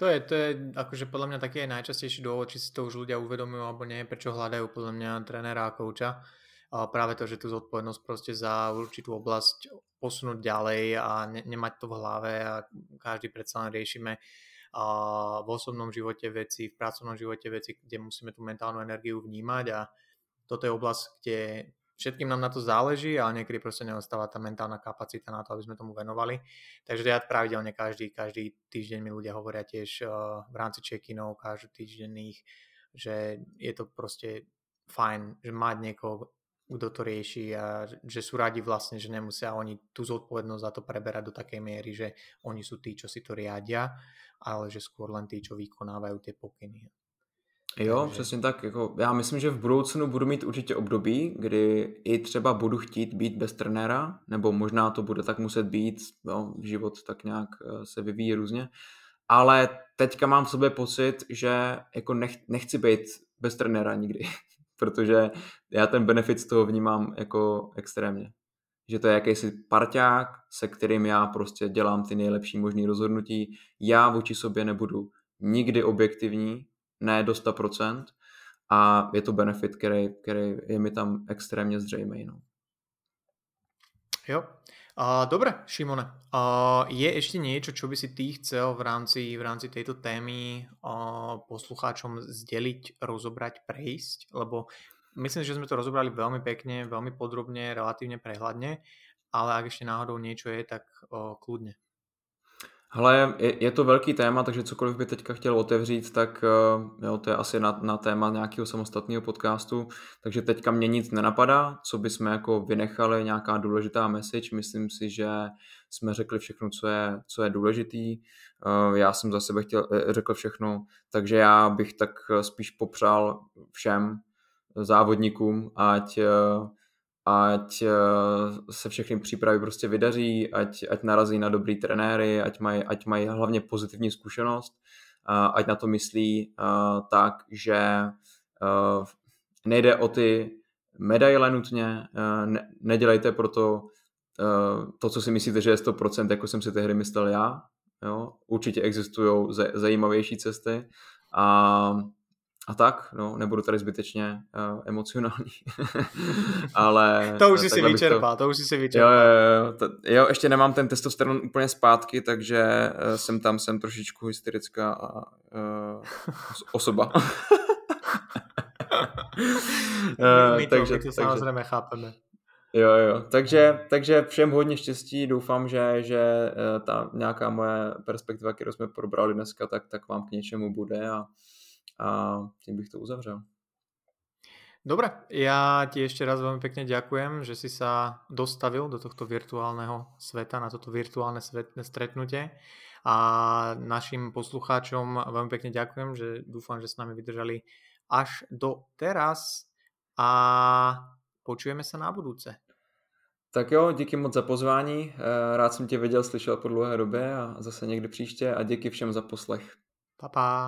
To je, to je akože podľa mňa taký aj najčastejší dôvod, či si to už ľudia uvedomujú alebo nie, prečo hľadajú podľa mňa trenéra a kouča. A práve to, že tú zodpovednosť proste za určitú oblasť posunúť ďalej a ne, nemať to v hlave a každý predsa len riešime a v osobnom živote veci, v pracovnom živote veci, kde musíme tú mentálnu energiu vnímať a toto je oblasť, kde všetkým nám na to záleží, ale niekedy proste neostáva tá mentálna kapacita na to, aby sme tomu venovali. Takže ja pravidelne každý, každý týždeň mi ľudia hovoria tiež uh, v rámci check-inov, každý týždenných, že je to proste fajn, že mať niekoho, kto to rieši a že sú radi vlastne, že nemusia oni tú zodpovednosť za to preberať do takej miery, že oni sú tí, čo si to riadia, ale že skôr len tí, čo vykonávajú tie pokyny. Jo, Takže... přesně tak. Jako, já myslím, že v budoucnu budu mít určitě období, kdy i třeba budu chtít být bez trenéra, nebo možná to bude tak muset být, jo, život tak nějak eh, se vyvíjí různě, ale teďka mám v sobě pocit, že jako nech, nechci být bez trenéra nikdy, <laughs> protože já ten benefit z toho vnímám jako extrémně. Že to je jakýsi parťák, se kterým já prostě dělám ty nejlepší možné rozhodnutí. Já vůči sobě nebudu nikdy objektivní, ne do 100% a je to benefit, který, který je mi tam extrémně zřejmý. No. Jo. Uh, dobre, Šimone. Uh, je ešte niečo, čo by si ty chcel v rámci, v rámci tejto témy uh, poslucháčom zdeliť, rozobrať, prejsť? Lebo myslím, že sme to rozobrali veľmi pekne, veľmi podrobne, relatívne prehľadne, ale ak ešte náhodou niečo je, tak uh, kľudne. Hele, je, je to velký téma, takže cokoliv by teďka chtěl otevřít, tak eh, jo, to je asi na, na téma nějakého samostatného podcastu, takže teďka mě nic nenapadá, co bychom jako vynechali, nějaká důležitá message, myslím si, že jsme řekli všechno, co je, co je důležitý, eh, já jsem za sebe chtěl, eh, řekl všechno, takže já bych tak spíš popřál všem závodníkům, ať ať eh, se všechny přípravy prostě vydaří, ať, ať narazí na dobrý trenéry, ať mají ať maj hlavně pozitivní zkušenost, ať na to myslí eh, tak, že eh, nejde o ty medaile nutně, ne, nedělejte proto to, co si myslíte, že je 100%, jako jsem si tehdy myslel já. Jo? Určitě existují zajímavější cesty a a tak, no, nebudu tady zbytečně uh, emocionální, <laughs> ale... <laughs> to už si vyčerpá, to... to už si vyčerpá. Jo, jo, jo, to, jo, ještě nemám ten testosteron úplně zpátky, takže uh, jsem tam, jsem trošičku hysterická uh, osoba. <laughs> uh, my to, takže, my to takže, samozřejmě chápeme. Jo, jo. Takže, takže všem hodně štěstí. Doufám, že, že eh, ta nějaká moje perspektiva, kterou jsme probrali dneska, tak, tak vám k něčemu bude a, a tím bych to uzavřel. Dobre, ja ti ešte raz veľmi pekne ďakujem, že si sa dostavil do tohto virtuálneho sveta, na toto virtuálne svetné stretnutie a našim poslucháčom veľmi pekne ďakujem, že dúfam, že s nami vydržali až do teraz a počujeme se na budouce. Tak jo, díky moc za pozvání. Eh, rád jsem tě viděl, slyšel po dlouhé době a zase někdy příště a díky všem za poslech. Pa, pa.